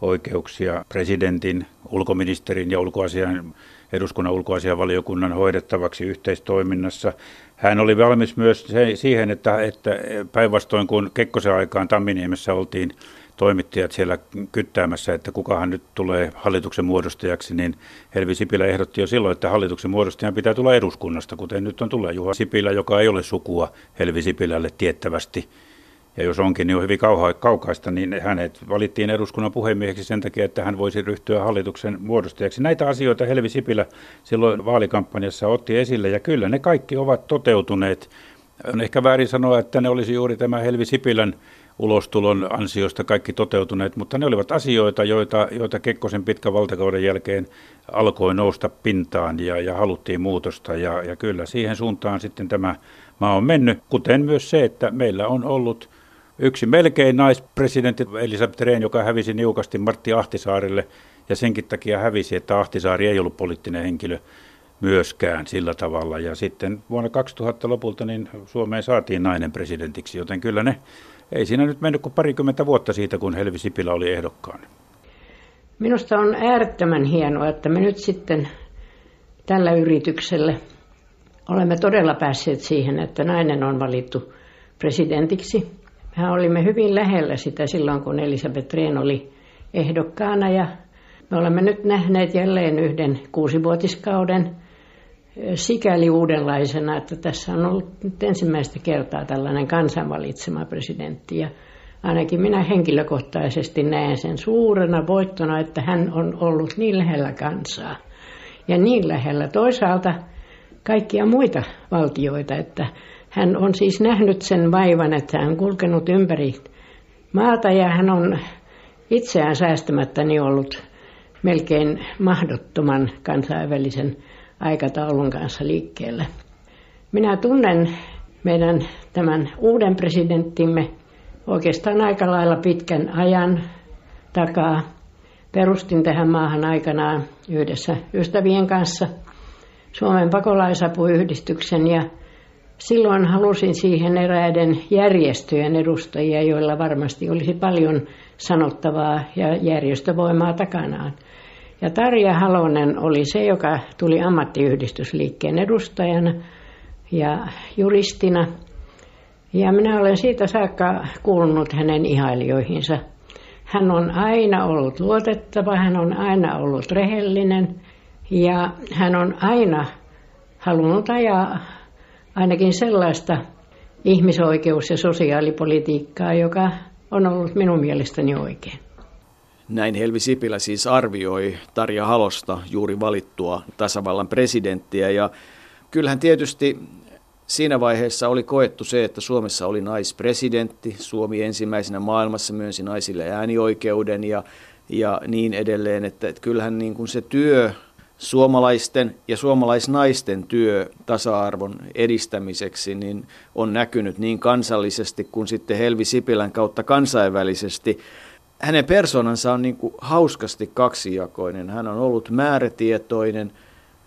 oikeuksia presidentin, ulkoministerin ja ulkoasian, eduskunnan ulkoasianvaliokunnan hoidettavaksi yhteistoiminnassa. Hän oli valmis myös siihen, että, että päinvastoin kuin Kekkosen aikaan Tamminiemessä oltiin toimittajat siellä kyttäämässä, että kukahan nyt tulee hallituksen muodostajaksi, niin Helvi Sipilä ehdotti jo silloin, että hallituksen muodostajan pitää tulla eduskunnasta, kuten nyt on tullut Juha Sipilä, joka ei ole sukua Helvi Sipilälle tiettävästi ja jos onkin, niin on hyvin kaukaista, niin hänet valittiin eduskunnan puhemieheksi sen takia, että hän voisi ryhtyä hallituksen muodostajaksi. Näitä asioita Helvi Sipilä silloin vaalikampanjassa otti esille, ja kyllä ne kaikki ovat toteutuneet. On ehkä väärin sanoa, että ne olisi juuri tämä Helvi Sipilän ulostulon ansiosta kaikki toteutuneet, mutta ne olivat asioita, joita, joita Kekkosen pitkän valtakauden jälkeen alkoi nousta pintaan ja, ja haluttiin muutosta. Ja, ja kyllä siihen suuntaan sitten tämä maa on mennyt, kuten myös se, että meillä on ollut Yksi melkein naispresidentti Elisabeth Rehn, joka hävisi niukasti Martti Ahtisaarille ja senkin takia hävisi, että Ahtisaari ei ollut poliittinen henkilö myöskään sillä tavalla. Ja sitten vuonna 2000 lopulta niin Suomeen saatiin nainen presidentiksi, joten kyllä ne, ei siinä nyt mennyt kuin parikymmentä vuotta siitä, kun Helvi Sipilä oli ehdokkaan. Minusta on äärettömän hienoa, että me nyt sitten tällä yrityksellä olemme todella päässeet siihen, että nainen on valittu presidentiksi. Mehän olimme hyvin lähellä sitä silloin, kun Elisabeth Rehn oli ehdokkaana ja me olemme nyt nähneet jälleen yhden kuusivuotiskauden sikäli uudenlaisena, että tässä on ollut nyt ensimmäistä kertaa tällainen kansanvalitsema presidentti. Ja ainakin minä henkilökohtaisesti näen sen suurena voittona, että hän on ollut niin lähellä kansaa ja niin lähellä toisaalta kaikkia muita valtioita, että hän on siis nähnyt sen vaivan, että hän on kulkenut ympäri maata ja hän on itseään säästämättäni ollut melkein mahdottoman kansainvälisen aikataulun kanssa liikkeellä. Minä tunnen meidän tämän uuden presidenttimme oikeastaan aika lailla pitkän ajan takaa. Perustin tähän maahan aikanaan yhdessä ystävien kanssa Suomen pakolaisapuyhdistyksen ja Silloin halusin siihen eräiden järjestöjen edustajia, joilla varmasti olisi paljon sanottavaa ja järjestövoimaa takanaan. Ja Tarja Halonen oli se, joka tuli ammattiyhdistysliikkeen edustajana ja juristina. Ja minä olen siitä saakka kuulunut hänen ihailijoihinsa. Hän on aina ollut luotettava, hän on aina ollut rehellinen ja hän on aina halunnut ajaa ainakin sellaista ihmisoikeus- ja sosiaalipolitiikkaa, joka on ollut minun mielestäni oikein. Näin Helvi Sipilä siis arvioi Tarja Halosta juuri valittua tasavallan presidenttiä ja kyllähän tietysti siinä vaiheessa oli koettu se, että Suomessa oli naispresidentti. Suomi ensimmäisenä maailmassa myönsi naisille äänioikeuden ja, ja niin edelleen. Että, että kyllähän niin kuin se työ, suomalaisten ja suomalaisnaisten työ tasa-arvon edistämiseksi niin on näkynyt niin kansallisesti kuin sitten Helvi Sipilän kautta kansainvälisesti. Hänen persoonansa on niin kuin hauskasti kaksijakoinen. Hän on ollut määrätietoinen,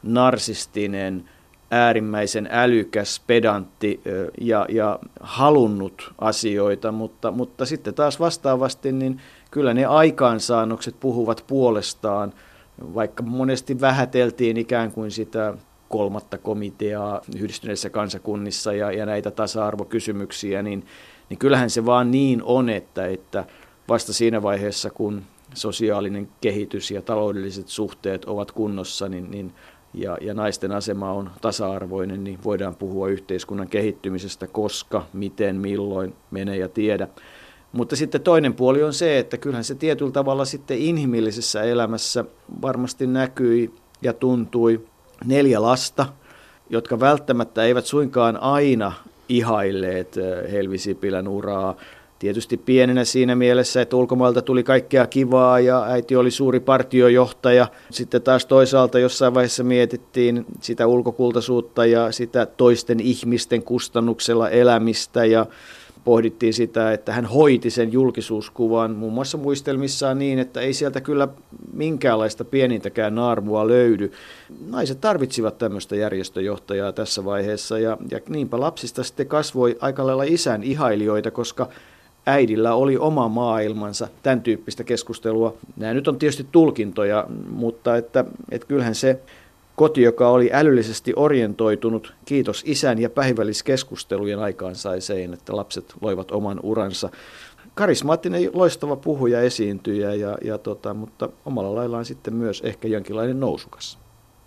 narsistinen, äärimmäisen älykäs, pedantti ja, ja halunnut asioita, mutta, mutta sitten taas vastaavasti niin kyllä ne aikaansaannokset puhuvat puolestaan, vaikka monesti vähäteltiin ikään kuin sitä kolmatta komiteaa yhdistyneissä kansakunnissa ja, ja näitä tasa-arvokysymyksiä, niin, niin kyllähän se vaan niin on, että, että vasta siinä vaiheessa, kun sosiaalinen kehitys ja taloudelliset suhteet ovat kunnossa, niin, niin ja, ja naisten asema on tasa-arvoinen, niin voidaan puhua yhteiskunnan kehittymisestä, koska, miten, milloin, mene ja tiedä. Mutta sitten toinen puoli on se, että kyllähän se tietyllä tavalla sitten inhimillisessä elämässä varmasti näkyi ja tuntui neljä lasta, jotka välttämättä eivät suinkaan aina ihailleet Helvi Sipilän uraa Tietysti pienenä siinä mielessä, että ulkomailta tuli kaikkea kivaa ja äiti oli suuri partiojohtaja. Sitten taas toisaalta jossain vaiheessa mietittiin sitä ulkokultaisuutta ja sitä toisten ihmisten kustannuksella elämistä ja pohdittiin sitä, että hän hoiti sen julkisuuskuvan muun muassa muistelmissaan niin, että ei sieltä kyllä minkäänlaista pienintäkään naarmua löydy. Naiset tarvitsivat tämmöistä järjestöjohtajaa tässä vaiheessa ja, ja niinpä lapsista sitten kasvoi aika lailla isän ihailijoita, koska äidillä oli oma maailmansa, tämän tyyppistä keskustelua. Nämä nyt on tietysti tulkintoja, mutta että, että kyllähän se koti, joka oli älyllisesti orientoitunut, kiitos isän ja päivälliskeskustelujen aikaan sai sen, että lapset loivat oman uransa. Karismaattinen, loistava puhuja, esiintyjä, ja, ja tota, mutta omalla laillaan sitten myös ehkä jonkinlainen nousukas.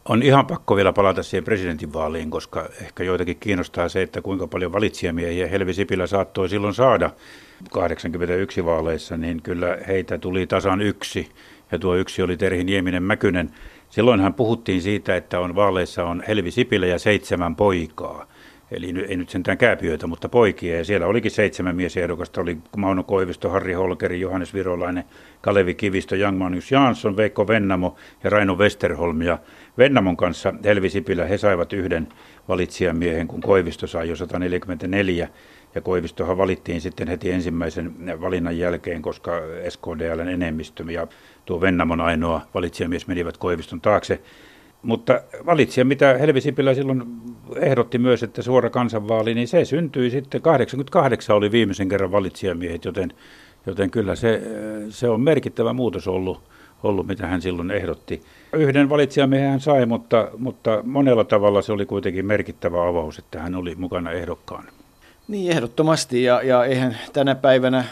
On ihan pakko vielä palata siihen presidentinvaaliin, koska ehkä joitakin kiinnostaa se, että kuinka paljon valitsijamiehiä Helvi Sipilä saattoi silloin saada 81 vaaleissa, niin kyllä heitä tuli tasan yksi. Ja tuo yksi oli Terhi Nieminen Mäkynen. Silloinhan puhuttiin siitä, että on vaaleissa on Helvi Sipilä ja seitsemän poikaa. Eli ei nyt sentään kääpiöitä, mutta poikia. Ja siellä olikin seitsemän miesehdokasta. Oli Mauno Koivisto, Harri Holkeri, Johannes Virolainen, Kalevi Kivistö, Jan Magnus Jansson, Veikko Vennamo ja Raino Westerholm. Ja Vennamon kanssa Helvi Sipilä, he saivat yhden valitsijamiehen, kun Koivisto sai jo 144. Ja Koivistohan valittiin sitten heti ensimmäisen valinnan jälkeen, koska SKDLn enemmistö ja tuo Vennamon ainoa valitsijamies menivät Koiviston taakse. Mutta valitsija, mitä Helvi Sipilä silloin ehdotti myös, että suora kansanvaali, niin se syntyi sitten, 88 oli viimeisen kerran valitsijamiehet, joten, joten kyllä se, se on merkittävä muutos ollut, ollut, mitä hän silloin ehdotti. Yhden valitsijamiehen hän sai, mutta, mutta monella tavalla se oli kuitenkin merkittävä avaus, että hän oli mukana ehdokkaana. Niin, ehdottomasti. Ja, ja eihän tänä päivänä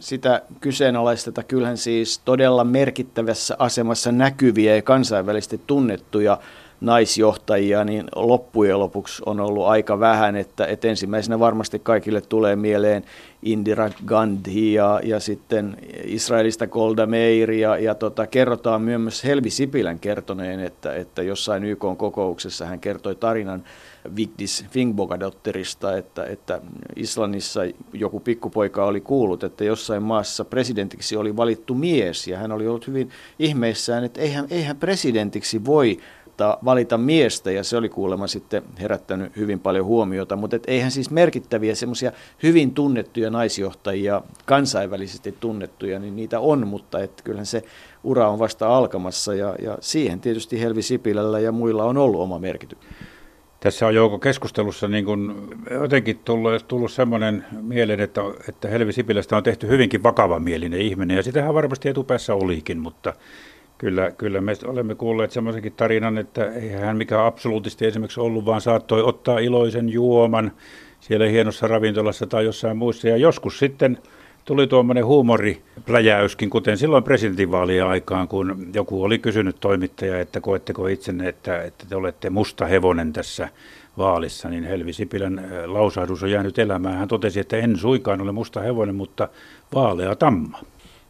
sitä kyseenalaisteta. Kyllähän siis todella merkittävässä asemassa näkyviä ja kansainvälisesti tunnettuja naisjohtajia, niin loppujen lopuksi on ollut aika vähän, että, että ensimmäisenä varmasti kaikille tulee mieleen Indira Gandhi ja, ja sitten Israelista Golda Meir ja, ja tota, kerrotaan myös Helvi Sipilän kertoneen, että, että jossain YK kokouksessa hän kertoi tarinan Vigdis Finnbogadotterista, että, että Islannissa joku pikkupoika oli kuullut, että jossain maassa presidentiksi oli valittu mies. Ja hän oli ollut hyvin ihmeissään, että eihän, eihän presidentiksi voi valita miestä. Ja se oli kuulemma sitten herättänyt hyvin paljon huomiota, mutta et eihän siis merkittäviä semmoisia hyvin tunnettuja naisjohtajia, kansainvälisesti tunnettuja, niin niitä on, mutta et kyllähän se ura on vasta alkamassa. Ja, ja siihen tietysti Helvi Sipilällä ja muilla on ollut oma merkitys. Tässä on Jouko keskustelussa niin kuin jotenkin tullut, tullut semmoinen mieleen, että, että Helvi Sipilästä on tehty hyvinkin vakava mielinen ihminen, ja sitähän varmasti etupäässä olikin, mutta Kyllä, kyllä me olemme kuulleet semmoisenkin tarinan, että eihän hän mikään absoluutisti esimerkiksi ollut, vaan saattoi ottaa iloisen juoman siellä hienossa ravintolassa tai jossain muussa. Ja joskus sitten tuli tuommoinen huumoripläjäyskin, kuten silloin presidentinvaalien aikaan, kun joku oli kysynyt toimittaja, että koetteko itsenne, että, että te olette musta hevonen tässä vaalissa, niin Helvi Sipilän lausahdus on jäänyt elämään. Hän totesi, että en suikaan ole musta hevonen, mutta vaalea tamma.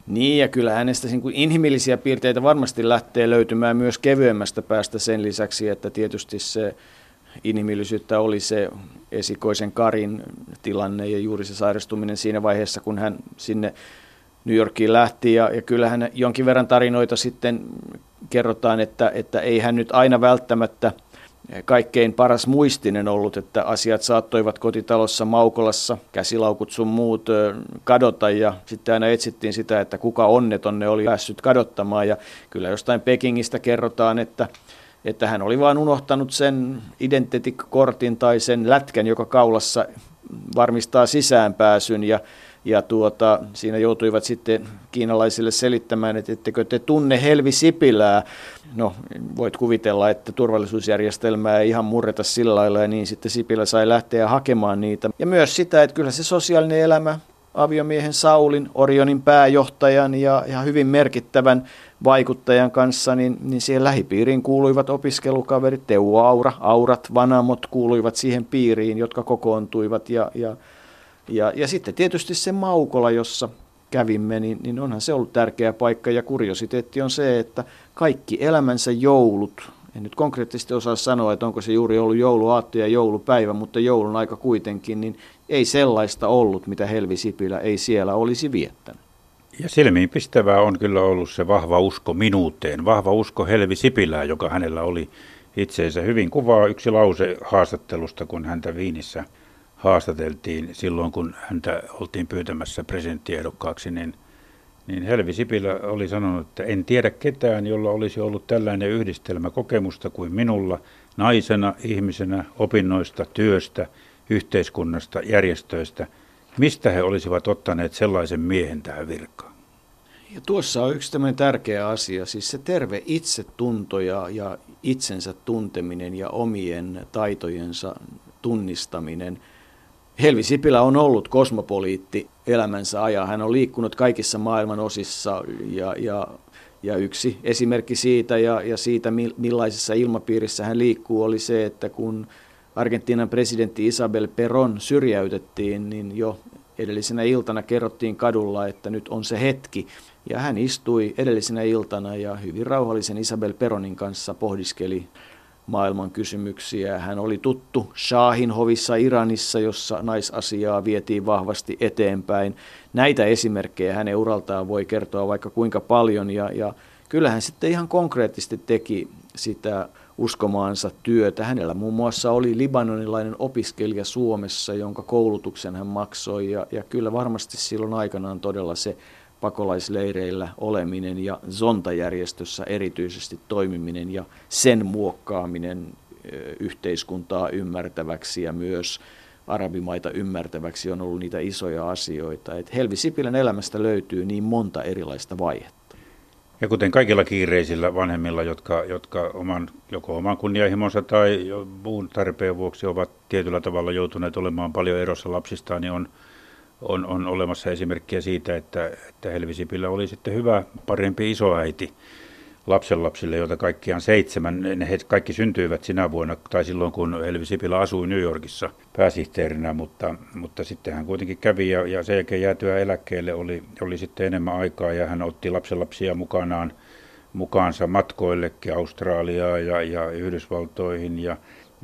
Niin, ja kyllä hänestä inhimillisiä piirteitä varmasti lähtee löytymään myös kevyemmästä päästä sen lisäksi, että tietysti se inhimillisyyttä oli se esikoisen Karin tilanne ja juuri se sairastuminen siinä vaiheessa, kun hän sinne New Yorkiin lähti. Ja, ja kyllähän jonkin verran tarinoita sitten kerrotaan, että, että ei hän nyt aina välttämättä kaikkein paras muistinen ollut, että asiat saattoivat kotitalossa Maukolassa, käsilaukut sun muut kadota ja sitten aina etsittiin sitä, että kuka onneton ne oli päässyt kadottamaan ja kyllä jostain Pekingistä kerrotaan, että että hän oli vain unohtanut sen identiteettikortin tai sen lätkän, joka kaulassa varmistaa sisäänpääsyn ja, ja tuota, siinä joutuivat sitten kiinalaisille selittämään, että ettekö te tunne Helvi Sipilää. No, voit kuvitella, että turvallisuusjärjestelmää ei ihan murreta sillä lailla ja niin sitten Sipilä sai lähteä hakemaan niitä. Ja myös sitä, että kyllä se sosiaalinen elämä aviomiehen Saulin, Orionin pääjohtajan ja, ja hyvin merkittävän vaikuttajan kanssa, niin, niin siihen lähipiiriin kuuluivat opiskelukaverit, Teuvo Aura, Aurat, Vanamot kuuluivat siihen piiriin, jotka kokoontuivat. Ja, ja, ja, ja sitten tietysti se Maukola, jossa kävimme, niin, niin onhan se ollut tärkeä paikka. Ja kuriositeetti on se, että kaikki elämänsä joulut, en nyt konkreettisesti osaa sanoa, että onko se juuri ollut jouluaatto ja joulupäivä, mutta joulun aika kuitenkin, niin ei sellaista ollut, mitä Helvi Sipilä ei siellä olisi viettänyt. Ja silmiinpistävää on kyllä ollut se vahva usko minuuteen, vahva usko Helvi Sipilää, joka hänellä oli itseensä hyvin kuvaa yksi lause haastattelusta, kun häntä Viinissä haastateltiin silloin, kun häntä oltiin pyytämässä presidenttiehdokkaaksi, niin, niin Helvi Sipilä oli sanonut, että en tiedä ketään, jolla olisi ollut tällainen yhdistelmä kokemusta kuin minulla, naisena, ihmisenä, opinnoista, työstä, yhteiskunnasta, järjestöistä. Mistä he olisivat ottaneet sellaisen miehen tähän virkaan? Ja tuossa on yksi tämmöinen tärkeä asia, siis se terve itsetunto ja, ja itsensä tunteminen ja omien taitojensa tunnistaminen. Helvi Sipilä on ollut kosmopoliitti elämänsä ajan. Hän on liikkunut kaikissa maailman osissa ja, ja, ja yksi esimerkki siitä ja, ja siitä millaisessa ilmapiirissä hän liikkuu oli se, että kun Argentiinan presidentti Isabel Perón syrjäytettiin, niin jo edellisenä iltana kerrottiin kadulla, että nyt on se hetki. Ja hän istui edellisenä iltana ja hyvin rauhallisen Isabel Peronin kanssa pohdiskeli maailman kysymyksiä. Hän oli tuttu Shahin hovissa Iranissa, jossa naisasiaa vietiin vahvasti eteenpäin. Näitä esimerkkejä hänen uraltaan voi kertoa vaikka kuinka paljon ja, ja kyllähän sitten ihan konkreettisesti teki sitä uskomaansa työtä. Hänellä muun muassa oli libanonilainen opiskelija Suomessa, jonka koulutuksen hän maksoi ja, ja kyllä varmasti silloin aikanaan todella se pakolaisleireillä oleminen ja Zonta-järjestössä erityisesti toimiminen ja sen muokkaaminen yhteiskuntaa ymmärtäväksi ja myös arabimaita ymmärtäväksi on ollut niitä isoja asioita. Et Helvi Sipilän elämästä löytyy niin monta erilaista vaihetta. Ja kuten kaikilla kiireisillä vanhemmilla, jotka, jotka oman, joko oman kunnianhimonsa tai muun tarpeen vuoksi ovat tietyllä tavalla joutuneet olemaan paljon erossa lapsistaan, niin on on, on olemassa esimerkkiä siitä, että, että Helvi Sipilä oli sitten hyvä, parempi isoäiti lapsenlapsille, joita kaikkiaan seitsemän. Ne he kaikki syntyivät sinä vuonna, tai silloin kun Helvi Sipilä asui New Yorkissa pääsihteerinä, mutta, mutta sitten hän kuitenkin kävi ja, ja sen jälkeen jäätyä eläkkeelle oli, oli sitten enemmän aikaa ja hän otti lapsenlapsia mukanaan mukaansa matkoillekin Australiaan ja, ja Yhdysvaltoihin ja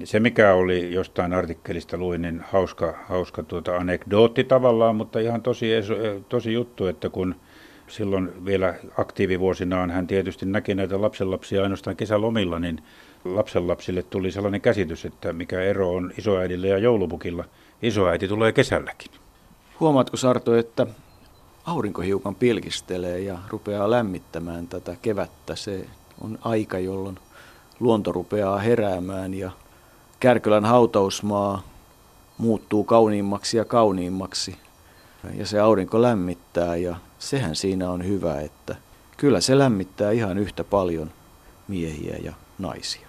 se, mikä oli jostain artikkelista luin, niin hauska, hauska tuota anekdootti tavallaan, mutta ihan tosi, tosi juttu, että kun silloin vielä aktiivivuosinaan hän tietysti näki näitä lapsenlapsia ainoastaan kesälomilla, niin lapsenlapsille tuli sellainen käsitys, että mikä ero on isoäidillä ja joulupukilla. Isoäiti tulee kesälläkin. Huomaatko Sarto, että aurinko hiukan pilkistelee ja rupeaa lämmittämään tätä kevättä. Se on aika, jolloin luonto rupeaa heräämään ja Kärkölän hautausmaa muuttuu kauniimmaksi ja kauniimmaksi ja se aurinko lämmittää ja sehän siinä on hyvä, että kyllä se lämmittää ihan yhtä paljon miehiä ja naisia.